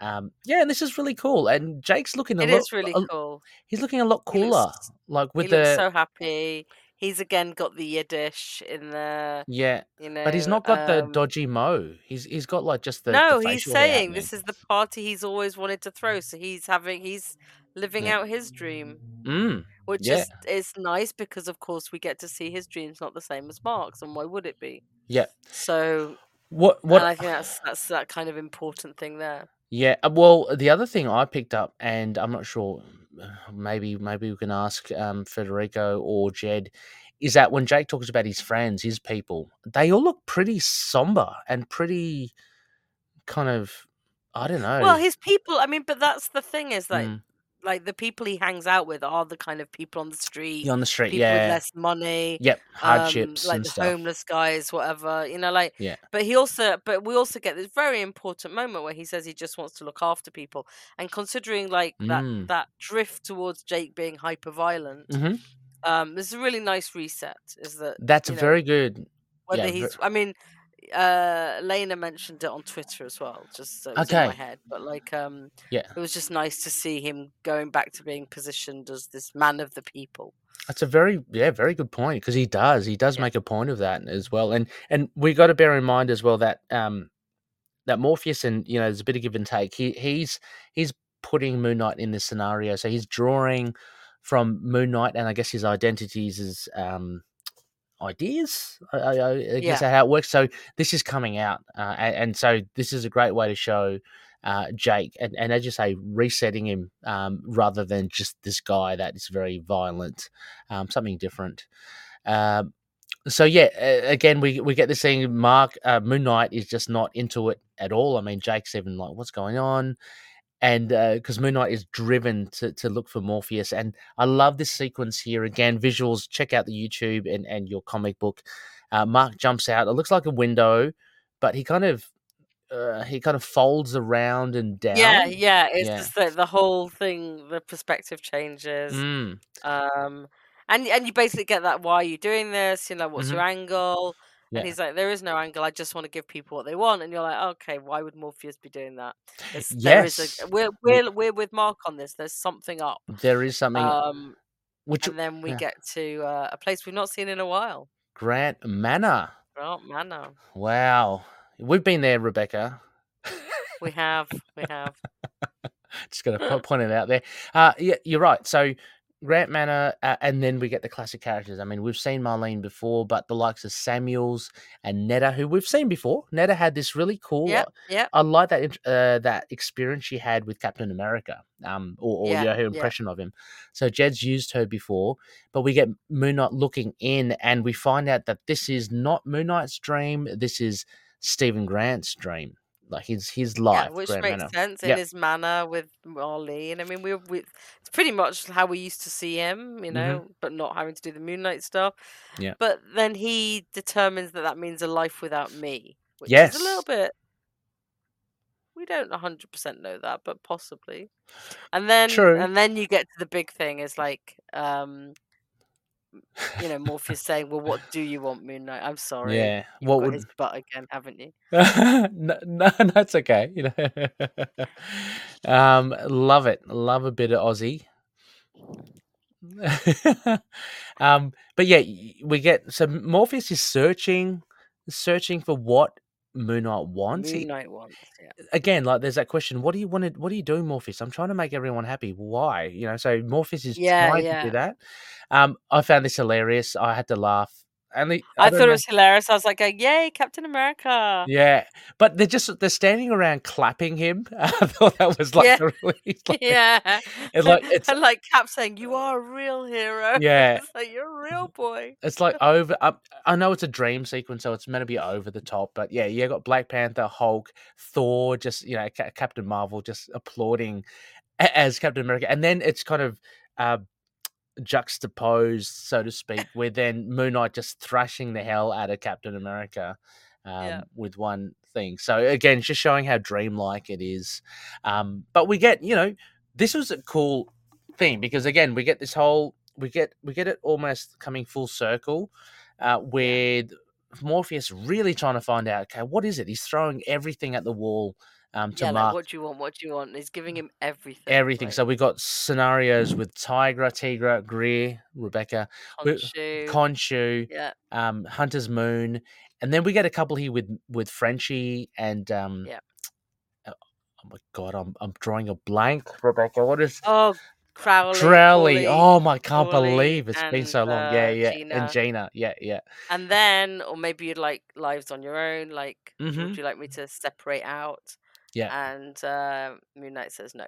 Um, yeah, and this is really cool. And Jake's looking a it lot. is really a- cool. He's looking a lot cooler. looks Like with the so happy. He's again got the Yiddish in there. yeah, You know, but he's not got the um, dodgy mo. He's he's got like just the no, the he's saying this is the party he's always wanted to throw. So he's having he's living Yeah. out his dream, Mm, which yeah, is is nice because of course we get to see his dreams not the same as Mark's, and why would it be? yeah. So, What and what? I think that's that's that kind of important thing there. Yeah, uh, well, the other thing I picked up, and I'm not sure, uh, maybe maybe we can ask um, Federico or Jed, is that when Jake talks about his friends, his people, they all look pretty somber and pretty kind of, I don't know. Well, his people. I mean, but that's the thing is that Mm, like the people he hangs out with are the kind of people on the street, on the street, people with yeah, less money, yep, um, hardships like and the stuff. homeless guys, whatever. You know, like. Yeah, But he also, but we also get this very important moment where he says he just wants to look after people, and considering like that mm, that drift towards Jake being hyper violent, hmm um, this is a really nice reset. Is that That's you know very good. whether Yeah, he's? I mean, uh, Lena mentioned it on Twitter as well, just so was in my head. But like, um, yeah. it was just nice to see him going back to being positioned as this man of the people. That's a very yeah, very good point because he does he does Yeah, make a point of that as well, and and we got to bear in mind as well that um that Morpheus and you know there's a bit of give and take. He he's he's putting Moon Knight in this scenario, so he's drawing from Moon Knight and I guess his identities as um ideas. I, I, I guess yeah, how it works. So this is coming out, uh, and, and so this is a great way to show uh, Jake, and, and as you say, resetting him um, rather than just this guy that is very violent, um, something different. Um, so yeah, again, we we get this thing. Mark uh, Moon Knight is just not into it at all. I mean, Jake's even like, "What's going on?" And because Moon Knight is driven to to look for Morpheus, and I love this sequence here. Again, visuals. Check out the YouTube and and your comic book. Uh, Mark jumps out. It looks like a window, but he kind of uh, he kind of folds around and down. yeah. Yeah. It's Yeah. just that the whole thing, the perspective changes. Mm. Um, and and you basically get that. Why are you doing this? You know, what's hmm your angle? Yeah. And he's like, there is no angle. I just want to give people what they want. And you're like, okay, why would Morpheus be doing that? Is Yes. a, we're we're we're with Mark on this. There's something up. There is something Um, which and then we yeah. get to uh, a place we've not seen in a while. Grant Manor. Grant Manor. Wow. We've been there, Rebecca. We have, we have. Just going to point it out there. Uh, yeah, you're right. So Grant Manor, uh, and then we get the classic characters. I mean, we've seen Marlene before, but the likes of Samuels and Netta, who we've seen before. Netta had this really cool. Yeah, yep. I like that uh, that experience she had with Captain America, um, or, or Yeah, yeah, her yeah. impression of him. So Jed's used her before, but we get Moon Knight looking in, and we find out that this is not Moon Knight's dream. This is Stephen Grant's dream, like his his life. Yeah, which makes Manor. sense in Yeah. his manner with Marlene. I mean, we, we it's pretty much how we used to see him, you know, but not having to do the Moonlight stuff. Mm-hmm. Yeah. But then he determines that that means a life without me, which is Yes. a little bit. We don't hundred percent know that, but possibly. And then, True. and then you get to the big thing. Is like, um, you know, Morpheus saying, "Well, what do you want, Moon Knight? I'm sorry, Yeah. you've What would his butt again, haven't you?" no, no, that's okay. You know, um, love it. Love a bit of Aussie. um, but yeah, we get so Morpheus is searching, searching for what Moon Knight wants. Moon Knight wants. Yeah. again, like there's that question: What do you want to? What are you doing, Morpheus? I'm trying to make everyone happy. Why? You know, so Morpheus is Yeah, trying yeah. to do that. Um, I found this hilarious. I had to laugh. Only I, don't thought it was hilarious. I was like, "Yay, Captain America!" Yeah, but they're just they're standing around clapping him. I thought that was like Yeah. really like, Yeah, It's like- it's- and like Cap saying, "You are a real hero." Yeah. it's like you're a real boy. it's like over. I, I know it's a dream sequence, so it's meant to be over the top. But yeah, you got Black Panther, Hulk, Thor, just you know Ca- Captain Marvel, just applauding as Captain America, and then it's kind of uh, juxtaposed, so to speak, where then Moon Knight just thrashing the hell out of Captain America um, Yeah. with one thing. So again, just showing how dreamlike it is. Um, but we get, you know, this was a cool thing because again, we get this whole, we get, we get it almost coming full circle, uh, with Morpheus really trying to find out, okay, what is it? He's throwing everything at the wall. Um, to Yeah, mark like what do you want? What do you want? He's giving him everything. everything. like So we got scenarios with Tigra, Tigra, Greer, Rebecca, Khonshu, Khonshu, yeah, um, Hunter's Moon, and then we get a couple here with with Frenchie and um. Yeah. Oh oh my god, I'm I'm drawing a blank, Rebecca. What is oh Crawley, Crawley? Oh my, can't Paulie, believe it's been so long. Yeah, uh, yeah, Gena. and Gina. Yeah, yeah. and then or maybe you'd like lives on your own. Like, Mhm. would you like me to separate out? Yeah. and uh, Moon Knight says no.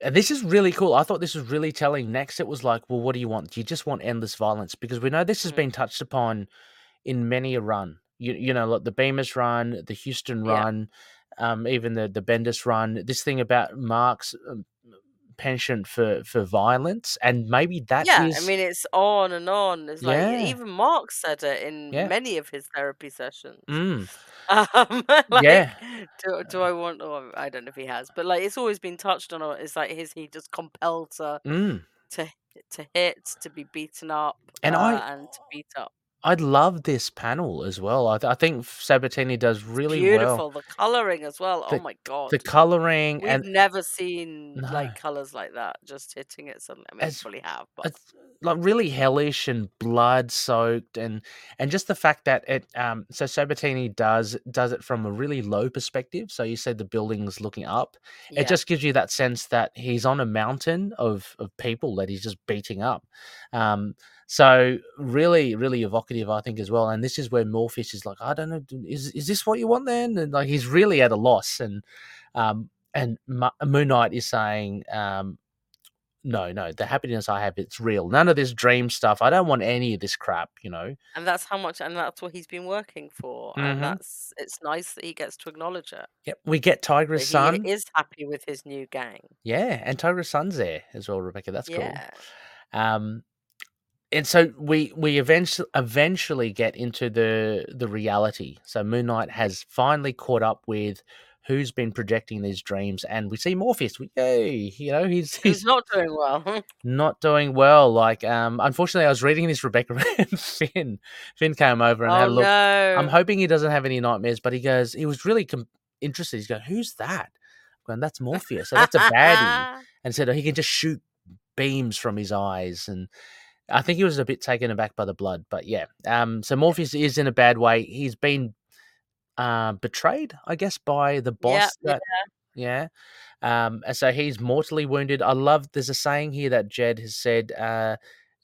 And this is really cool. I thought this was really telling. Next, it was like, well, what do you want? Do you just want endless violence? Because we know this has Mhm. been touched upon in many a run. You, you know, like the Bemis run, the Huston Yeah. run, um, even the the Bendis run. This thing about Mark's um, penchant for for violence, and maybe that yeah, is- I mean it's on and on. It's like Yeah. even Mark said it in Yeah. many of his therapy sessions. Mm, Um, like, Yeah. Do, do I want? Or I don't know if he has, but like it's always been touched on. It's like is he just compelled to mm. to to hit, to be beaten up, And uh, I- and to beat up. I love this panel as well. I, th- I think Sabbatini does really Beautiful, well. the coloring as well. oh my god, The coloring we've and never seen No. like colors like that just hitting it suddenly. I mean, It's- probably have, but it's like really hellish and blood soaked and and just the fact that it um so Sabbatini does does it from a really low perspective so you said the building's looking up yeah. it just gives you that sense that he's on a mountain of of people that he's just beating up um so really really evocative i think as well and this is where morpheus is like i don't know is is this what you want then? And like he's really at a loss and um and Ma- moon knight is saying um no no the happiness i have it's real. None of this dream stuff. I don't want any of this crap you know? And that's how much, and that's what he's been working for, Mhm. and that's it's nice that he gets to acknowledge it. yep we get that Tigra's he is happy with his new gang. yeah and Tigra's son's there as well rebecca that's cool. Yeah, um and so we we eventually eventually get into the the reality so moon knight has finally caught up with who's been projecting these dreams, and we see Morpheus. We, yay, you know, he's He's he's not doing well. not doing well. Like, um, unfortunately, I was reading this Rebecca and Finn. Finn came over and oh had a look. no. I'm hoping he doesn't have any nightmares, but he goes, he was really com- interested. He's going, who's that? I'm going, that's Morpheus. So that's a baddie. And said oh, he can just shoot beams from his eyes. And I think he was a bit taken aback by the blood. But yeah, um, so Morpheus is in a bad way. He's been uh, betrayed, I guess, by the boss. yeah. that, yeah. Um, and so he's mortally wounded. I love, there's a saying here that Jed has said, uh,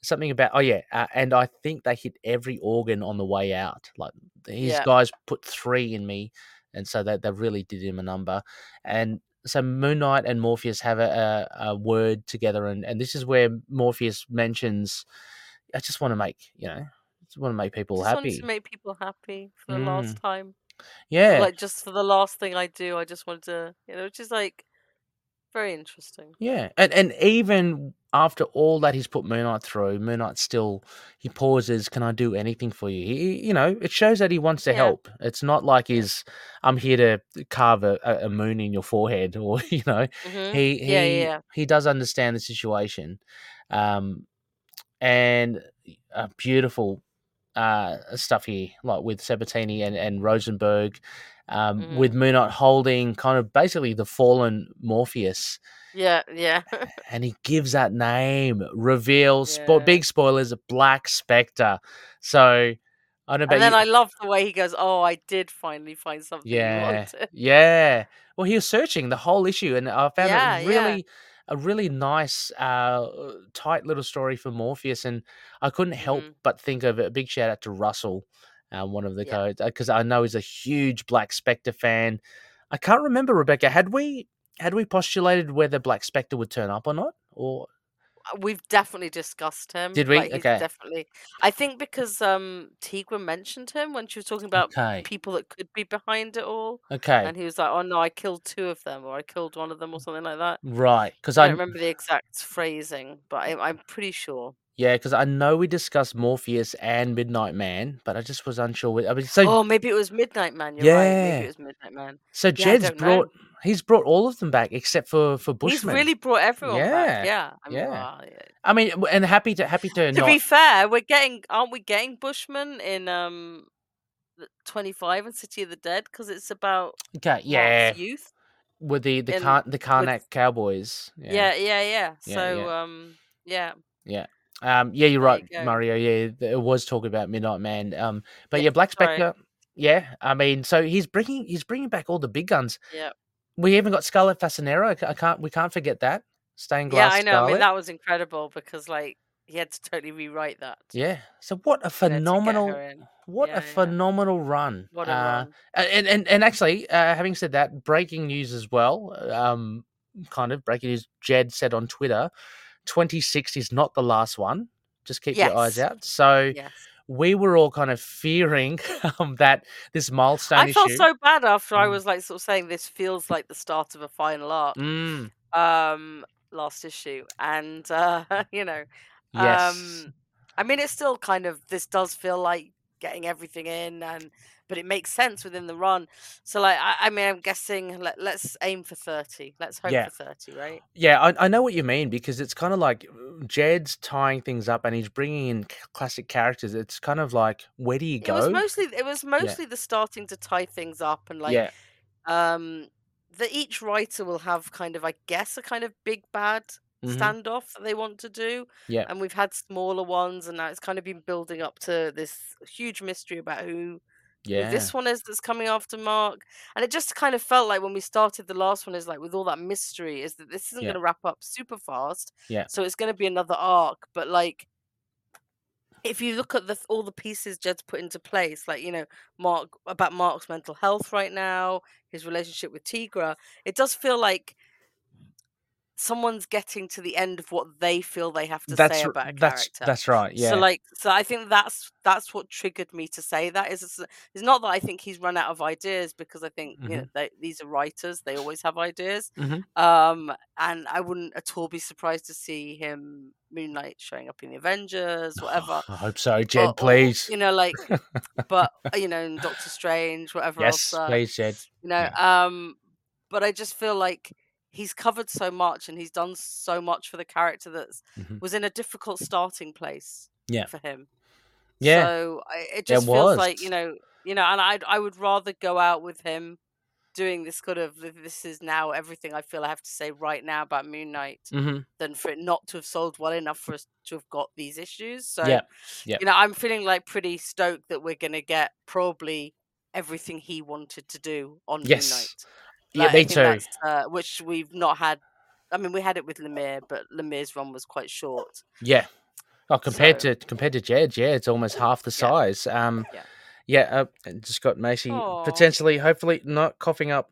something about oh yeah uh, and i think they hit every organ on the way out like these Yeah. guys put three in me and so they, they really did him a number and so moon knight and morpheus have a, a, a word together and, and this is where morpheus mentions i just want to make you know just want to make people Just happy to make people happy for the Mm. last time. yeah Like just for the last thing I do, I just wanted to, you know, which is like very interesting. Yeah, and and even after all that he's put Moon Knight through, Moon Knight still he pauses. Can I do anything for you? He, you know, it shows that he wants to Yeah. help. It's not like he's I'm here to carve a, a moon in your forehead, or you know, hmm he he Yeah, yeah, yeah. he does understand the situation, um, and uh, beautiful uh stuff here, like with Sabbatini and and Rosenberg. Um, Mhm. with Moon Knight holding kind of basically the fallen Morpheus, Yeah, yeah. and he gives that name reveal spo- big spoilers black spectre so i don't know about and then you I love the way he goes, "Oh, I did finally find something yeah wanted." yeah well he was searching the whole issue and i found Yeah, it yeah. really a really nice uh tight little story for morpheus and i couldn't help Mhm. but think of it a big shout out to russell um, one of the Yeah. codes because i know he's a huge black spectre fan i can't remember rebecca had we had we postulated whether black spectre would turn up or not or Uh, We've definitely discussed him. Did we? Like, Okay. definitely. I think because um Tigra mentioned him when she was talking about okay people that could be behind it all, okay and he was like, "Oh no, I killed two of them, or I killed one of them, or something like that." Right, because I I don't remember the exact phrasing, but I, I'm pretty sure. Yeah, because I know we discussed Morpheus and Midnight Man, but I just was unsure. With, I mean, so oh, maybe it was Midnight Man. You're right. Maybe Yeah. it was Midnight Man. so yeah, Jed's don't know. brought he's brought all of them back except for for Bushman. He's really brought everyone back. Yeah, Yeah. I mean, yeah. wow, yeah. I mean, and happy to happy to, To not. be fair, we're getting, aren't we getting Bushman in um 25 and City of the Dead because it's about okay, yeah, youth. with the the in- Car- the Karnak Cowboys. Yeah, yeah, yeah. Yeah, So yeah. um, yeah. Um, yeah, you're right, you. Mario. Yeah, it was talking about Midnight Man. Um, but yeah, Yeah, Black. Spectre. Yeah, I mean, so he's bringing he's bringing back all the big guns. Yeah. We even got Scarlet Fascinera. I can't we can't forget that stained glass. Yeah. I know. Scarlet. I mean, that was incredible because like he had to totally rewrite that. Yeah. So what a you know, to get phenomenal, what Yeah, a yeah. phenomenal run. What a uh, run. And and and actually, uh, having said that, breaking news as well. Um, kind of breaking news. Jed said on Twitter, twenty six is not the last one. Just keep your eyes out. So Yes. we were all kind of fearing um, that this milestone I felt issue. so bad after I Mm. was like sort of saying this feels like the start of a final arc. Mm, Um, last issue, and uh, you know, yes. Um, I mean, it's still kind of this does feel like getting everything in, and but it makes sense within the run. So, like, I, I mean, I'm guessing let, let's aim for thirty. Let's hope Yeah. for thirty, right? Yeah, I, I know what you mean because it's kind of like uh, Jed's tying things up and he's bringing in classic characters. It's kind of like, where do you It was go? mostly it was mostly the starting to tie things up and like yeah, um that each writer will have kind of I guess a kind of big bad mhm, standoff that they want to do. Yeah. And we've had smaller ones and now it's kind of been building up to this huge mystery about who yeah, this one is that's coming after Mark. And it just kind of felt like when we started the last one is like with all that mystery, is that this isn't Yeah. going to wrap up super fast. Yeah. So it's going to be another arc. But like, if you look at the all the pieces Jed's put into place, like you know, Mark about Mark's mental health right now, his relationship with Tigra, it does feel like someone's getting to the end of what they feel they have to that's say about a that's character. that's right. Yeah, So like, so I think that's that's what triggered me to say that. Is it's it's not that I think he's run out of ideas because I think you know Mhm. they, these are writers; they always have ideas. Mhm. Um, and I wouldn't at all be surprised to see him Moon Knight showing up in the Avengers, whatever. I hope so, Or, Jed. or, Please. you know, like, but uh, you know, in Doctor Strange, whatever yes, else. Uh, please, Jed. you know, Yeah. um, but I just feel like he's covered so much and he's done so much for the character that Mhm. was in a difficult starting place Yeah. for him. Yeah. So it just feels was. like you know, you know, and I I would rather go out with him doing this kind of this is now everything I feel I have to say right now about Moon Knight hmm than for it not to have sold well enough for us to have got these issues. So Yeah, yeah. you know, I'm feeling like pretty stoked that we're gonna get probably everything he wanted to do on Moon Knight. Yeah, Like, I me too. Uh, which we've not had. I mean, we had it with Lemire, but Lemire's run was quite short. Yeah. Oh, compared So- to compared to Jed, yeah, it's almost half the Yeah. size. Um, Yeah. yeah. Uh, just got Macy Aw. potentially, hopefully, not coughing up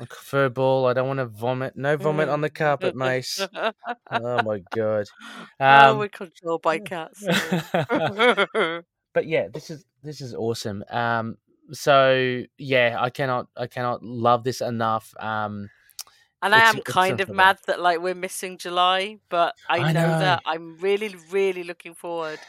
a fur ball. I don't want to vomit. No vomit on the carpet, Mace. Oh my god. oh, Um, we're controlled by cats. but yeah, this is this is awesome. Um, so yeah, I cannot I cannot love this enough. Um, And I am kind of mad that like we're missing July, but I, I know, know. that I'm really, really looking forward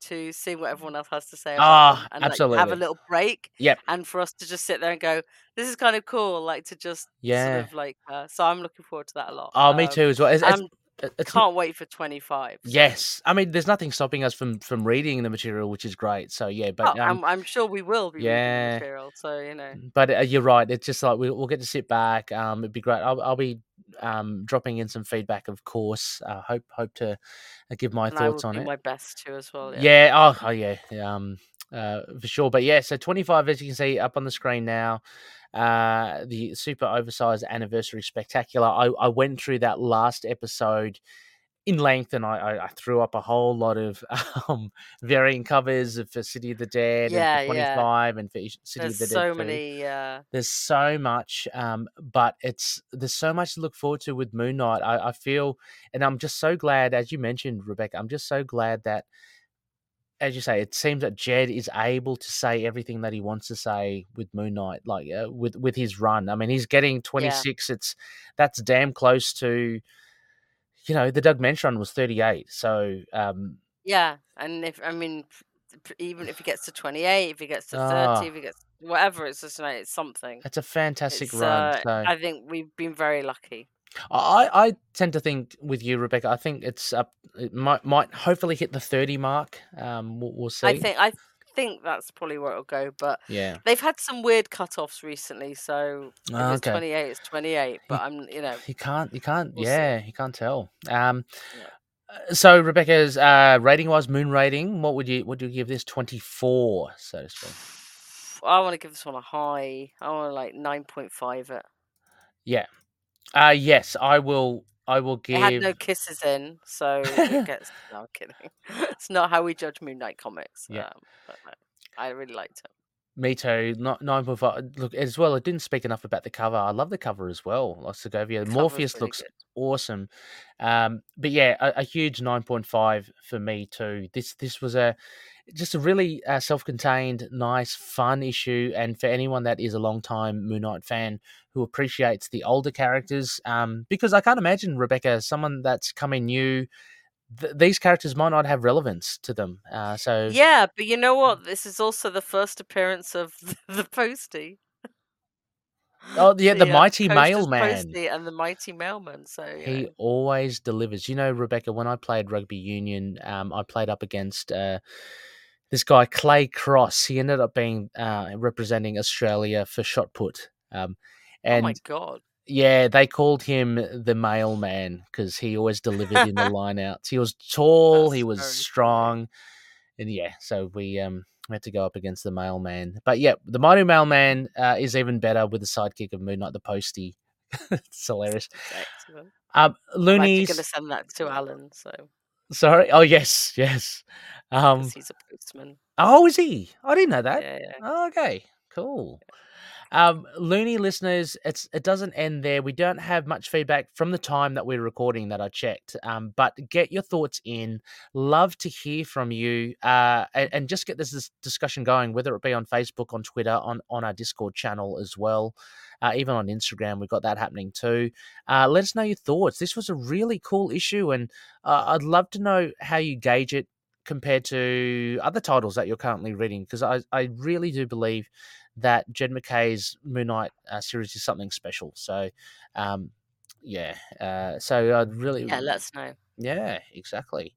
to seeing what everyone else has to say. Ah, About them and like, have a little break. Yep. And for us to just sit there and go, this is kind of cool, like to just Yeah. sort of like. Uh, so I'm looking forward to that a lot. oh, me Um, too as well. It's, it's, it's can't wait for 25. so- yes. I mean, there's nothing stopping us from from reading the material, which is great. So yeah, but Oh, um, I'm, I'm sure we will be reading yeah. the material. So you know, but uh, you're right. It's just like we'll, we'll get to sit back. Um, it'd be great. I'll, I'll be um dropping in some feedback, of course. Uh, hope hope to uh, give my and will thoughts on do it. my best to as well. Yeah. Yeah. Oh, oh yeah. Um, uh, for sure. But yeah, so 25, as you can see up on the screen now, uh, the super oversized anniversary spectacular. I, I went through that last episode in length and I, I, threw up a whole lot of um, varying covers for City of the Dead Yeah, and for yeah. 25 and for City There's of the Dead. so many. Uh, There's so much, um, but it's there's so much to look forward to with Moon Knight. I, I feel, and I'm just so glad, as you mentioned, Rebecca. I'm just so glad that, as you say, it seems that Jed is able to say everything that he wants to say with Moon Knight, like uh, with with his run. I mean, he's getting 26. It's that's damn close to, you know, the Doug Moench run was 38. So um, Yeah, and if I mean, even if he gets to twenty eight, if he gets to Ah. thirty, if he gets whatever, it's just like it's something. it's a fantastic It's, run. uh, so. I think we've been very lucky. I, I tend to think with you, Rebecca. I think it's up. It might might hopefully hit the thirty mark. Um, we'll, we'll see. I think I think that's probably where it'll go. But Yeah. they've had some weird cut-offs recently, so if Ah, it's twenty eight, it's twenty eight. But I'm, you know, You can't. You can't. We'll see. yeah, you can't tell. Um. Yeah. uh, So Rebecca's uh, rating was moon rating. What would you would you give this? Twenty four, so to speak. I want to give this one a high. I want to like nine point five it. Yeah. Uh yes, I will. I will give. It had no kisses in, so it gets. No, I'm kidding. it's not how we judge Moon Knight comics. Yeah. Um, but no, I really liked it. Me too. Not nine point five. Look, as well. I didn't speak enough about the cover. I love the cover as well. Like Segovia. Morpheus really looks good. awesome. Um, but yeah, a, a huge nine point five for me too. This this was a just a really uh, self-contained, nice, fun issue, and for anyone that is a long-time Moon Knight fan who appreciates the older characters, um, because I can't imagine Rebecca, someone that's coming new. Th- these characters might not have relevance to them. Uh, so Yeah, but you know what? This is also the first appearance of the postie. oh yeah, the, uh, mighty Posters mailman. And the mighty mailman. So He know. always delivers. You know, Rebecca, when I played rugby union, um, I played up against uh, this guy, Clay Cross. He ended up being uh, representing Australia for shot put. Um, oh and my god. yeah, they called him the mailman because he always delivered in the lineouts. He was tall, he was very strong. And yeah, so we um, we had to go up against the mailman. But yeah, the mighty mailman uh, is even better with the sidekick of Moon Knight, the postie. it's hilarious. Excellent. Um, I'm going to send that to Alan, so Sorry. Oh yes, yes. Um. he's a postman. Oh, is he? I didn't know that. Yeah, yeah. Oh, okay. Cool. Um, Looney listeners, it's it doesn't end there. We don't have much feedback from the time that we're recording that I checked. Um, but get your thoughts in. Love to hear from you. Uh, and, and just get this, this discussion going, whether it be on Facebook, on Twitter, on on our Discord channel as well. Uh, even on Instagram, we've got that happening too. Uh, let us know your thoughts. This was a really cool issue, and uh, I'd love to know how you gauge it compared to other titles that you're currently reading, because I, I really do believe that Jed MacKay's Moon Knight uh, series is something special. So, um, yeah. Uh, so I'd really Yeah, let us know. yeah, exactly.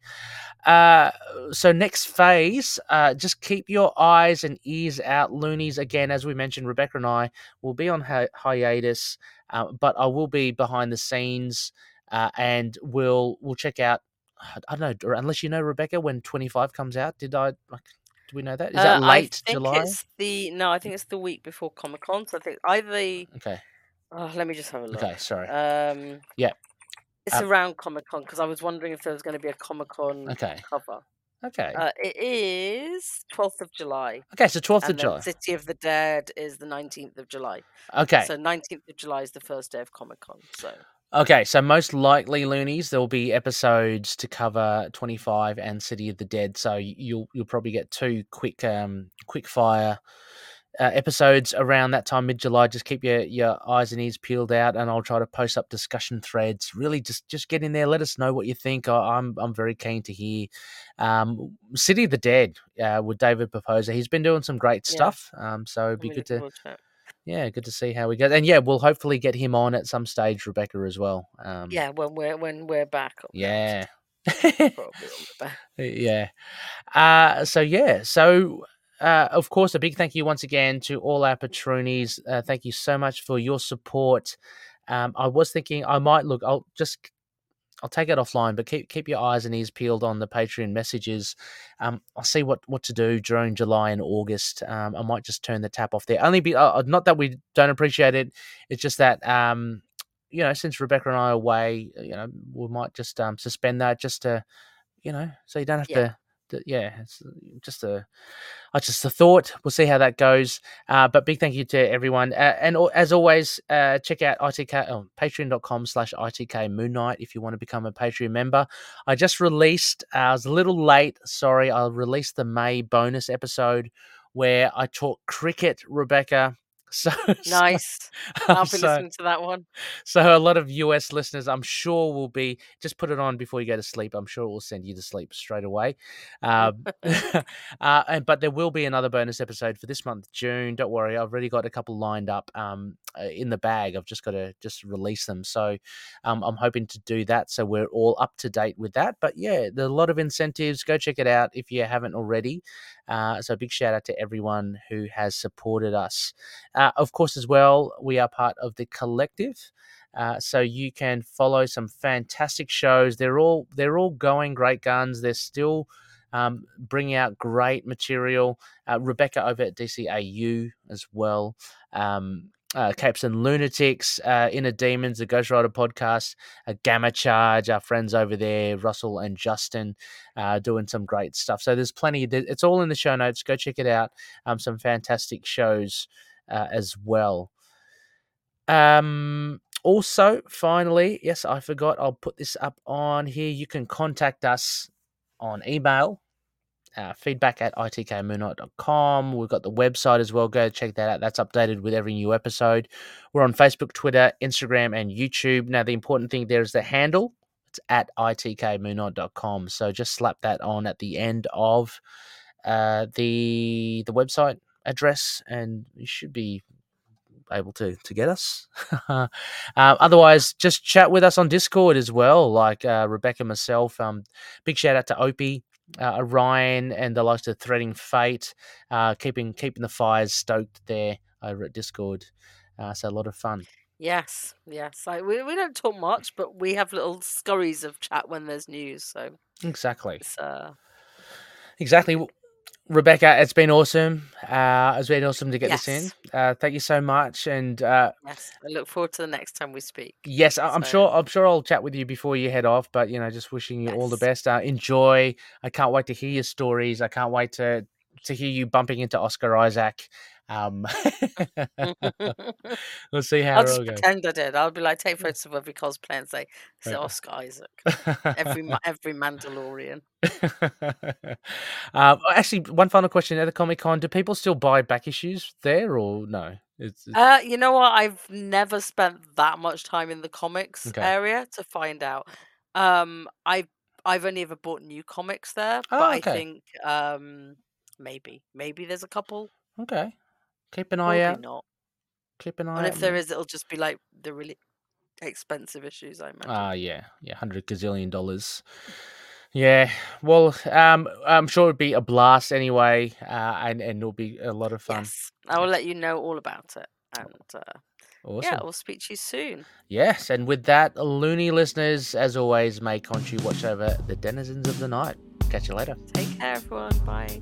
Uh, so next phase, uh, just keep your eyes and ears out, loonies. Again, as we mentioned, Rebecca and I will be on hi- hiatus, uh, but I will be behind the scenes, uh, and we'll we'll check out. I don't know, unless you know Rebecca when twenty five comes out. Did I? Like, do we know that? Is Uh, that I late think July? it's the no, I think it's the week before Comic Con. So I think either the Okay. oh, let me just have a look. Okay. Sorry. Um, Yeah. it's Um, around Comic Con because I was wondering if there was going to be a Comic Con Okay. cover. Okay. Uh, it is twelfth of July, Okay. So twelfth of and then July. City of the Dead is the nineteenth of July. Okay. So nineteenth of July is the first day of Comic Con. So Okay, so most likely, loonies, there will be episodes to cover twenty five and City of the Dead. So you'll you'll probably get two quick um quick fire uh, episodes around that time, mid July. Just keep your your eyes and ears peeled out, and I'll try to post up discussion threads. Really, just just get in there. Let us know what you think. I, I'm I'm very keen to hear. Um, City of the Dead uh, with David Pepose. He's been doing some great Yeah. stuff. Um, so it'd be really good to looking forward to it. Yeah, good to see how we go. And yeah, we'll hopefully get him on at some stage, Rebecca, as well. Um, Yeah, when we're when we're back. yeah. next, probably when we're back. yeah. Uh, so yeah, so uh, of course, a big thank you once again to all our patroonies. Uh, thank you so much for your support. Um, I was thinking I might look. I'll just I'll take it offline, but keep keep your eyes and ears peeled on the Patreon messages. Um, I'll see what what to do during July and August. Um, I might just turn the tap off there. Only be uh, not that we don't appreciate it. It's just that um, you know, since Rebecca and I are away, you know, we might just um suspend that just to, you know, so you don't have Yeah. to. Yeah, it's just a, just a thought. We'll see how that goes. Uh, but big thank you to everyone. Uh, and as always, uh, check out ITK, oh, patreon.com slash ITK Moon Knight if you want to become a Patreon member. I just released, uh, I was a little late. Sorry. I released the May bonus episode where I talk cricket, Rebecca. So, so- Nice. I'll be so- listening to that one. so a lot of US listeners, I'm sure, will be just put it on before you go to sleep. I'm sure it will send you to sleep straight away. Um, uh, and but there will be another bonus episode for this month, June. Don't worry, I've already got a couple lined up um, in the bag. I've just got to just release them. So um, I'm hoping to do that. So we're all up to date with that. But yeah, there's a lot of incentives. Go check it out if you haven't already. Uh, so a big shout out to everyone who has supported us. Uh, of course, as well, we are part of the collective. Uh, so you can follow some fantastic shows. They're all they're all going great guns. They're still um, bringing out great material. Uh, Rebecca over at DCAU as well. Um, uh, Capes and Lunatics, uh, Inner Demons, the Ghost Rider podcast, uh, Gamma Charge, our friends over there, Russell and Justin, uh, doing some great stuff. So there's plenty. It's all in the show notes. Go check it out. Um, some fantastic shows uh, as well. Um, also, finally, yes, I forgot. I'll put this up on here. You can contact us on email. Uh, feedback at itkmoonknight.com. We've got the website as well. Go check that out. That's updated with every new episode. We're on Facebook, Twitter, Instagram, and YouTube. Now, the important thing there is the handle. It's at itkmoonknight.com. So just slap that on at the end of uh, the the website address, and you should be able to to get us. uh, otherwise, just chat with us on Discord as well, like uh, Rebecca, myself. Um, big shout out to Opie, uh, Ryan, and the likes of Threading Fate, uh, keeping keeping the fires stoked there over at Discord. Uh, so a lot of fun. Yes, yes. I, we we don't talk much, but we have little scurries of chat when there's news. So Exactly, it's uh exactly. Rebecca, it's been awesome. Uh, it's been awesome to get this in. Uh, thank you so much, and uh, yes. I look forward to the next time we speak. Yes, I- I'm So- sure. I'm sure I'll chat with you before you head off. But you know, just wishing you all the best. Uh, enjoy. I can't wait to hear your stories. I can't wait to to hear you bumping into Oscar Isaac. Um, we'll see how I'll it just pretend I did. I'll be like, take photos of every cosplay and say, "It's Right. Oscar Isaac." Every every Mandalorian. um, actually, one final question at the Comic Con: Do people still buy back issues there, or no? It's, it's- Uh, you know what? I've never spent that much time in the comics Okay. area to find out. Um, I've I've only ever bought new comics there, but Oh, I think um maybe maybe there's a couple. okay. Keep an eye Probably out. not. Keep an eye out. And out. if there is, it'll just be like the really expensive issues. I imagine. Ah, yeah, yeah, hundred gazillion dollars. Yeah, well, um, I'm sure it'd be a blast anyway, uh, and and it'll be a lot of fun. yes, I will let you know all about it. And uh, Awesome. yeah, we'll speak to you soon. Yes, and with that, loony listeners, as always, may Khonshu watch over the denizens of the night. Catch you later. Take care, everyone. Bye.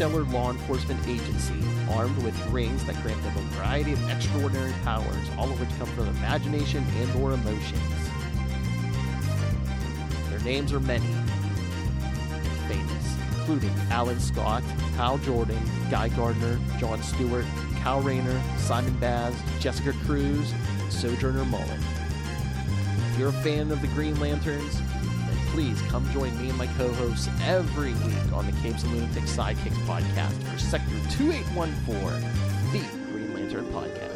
Interstellar law enforcement agency armed with rings that grant them a variety of extraordinary powers, all of which come from imagination and or emotions. Their names are many and famous, including Alan Scott, Hal Jordan, Guy Gardner, John Stewart, Cal Rayner, Simon Baz, Jessica Cruz, and Sojourner Mullein. If you're a fan of the Green Lanterns, please come join me and my co hosts every week on the Capes and Lunatics Sidekicks podcast for Sector 2814, the Green Lantern podcast.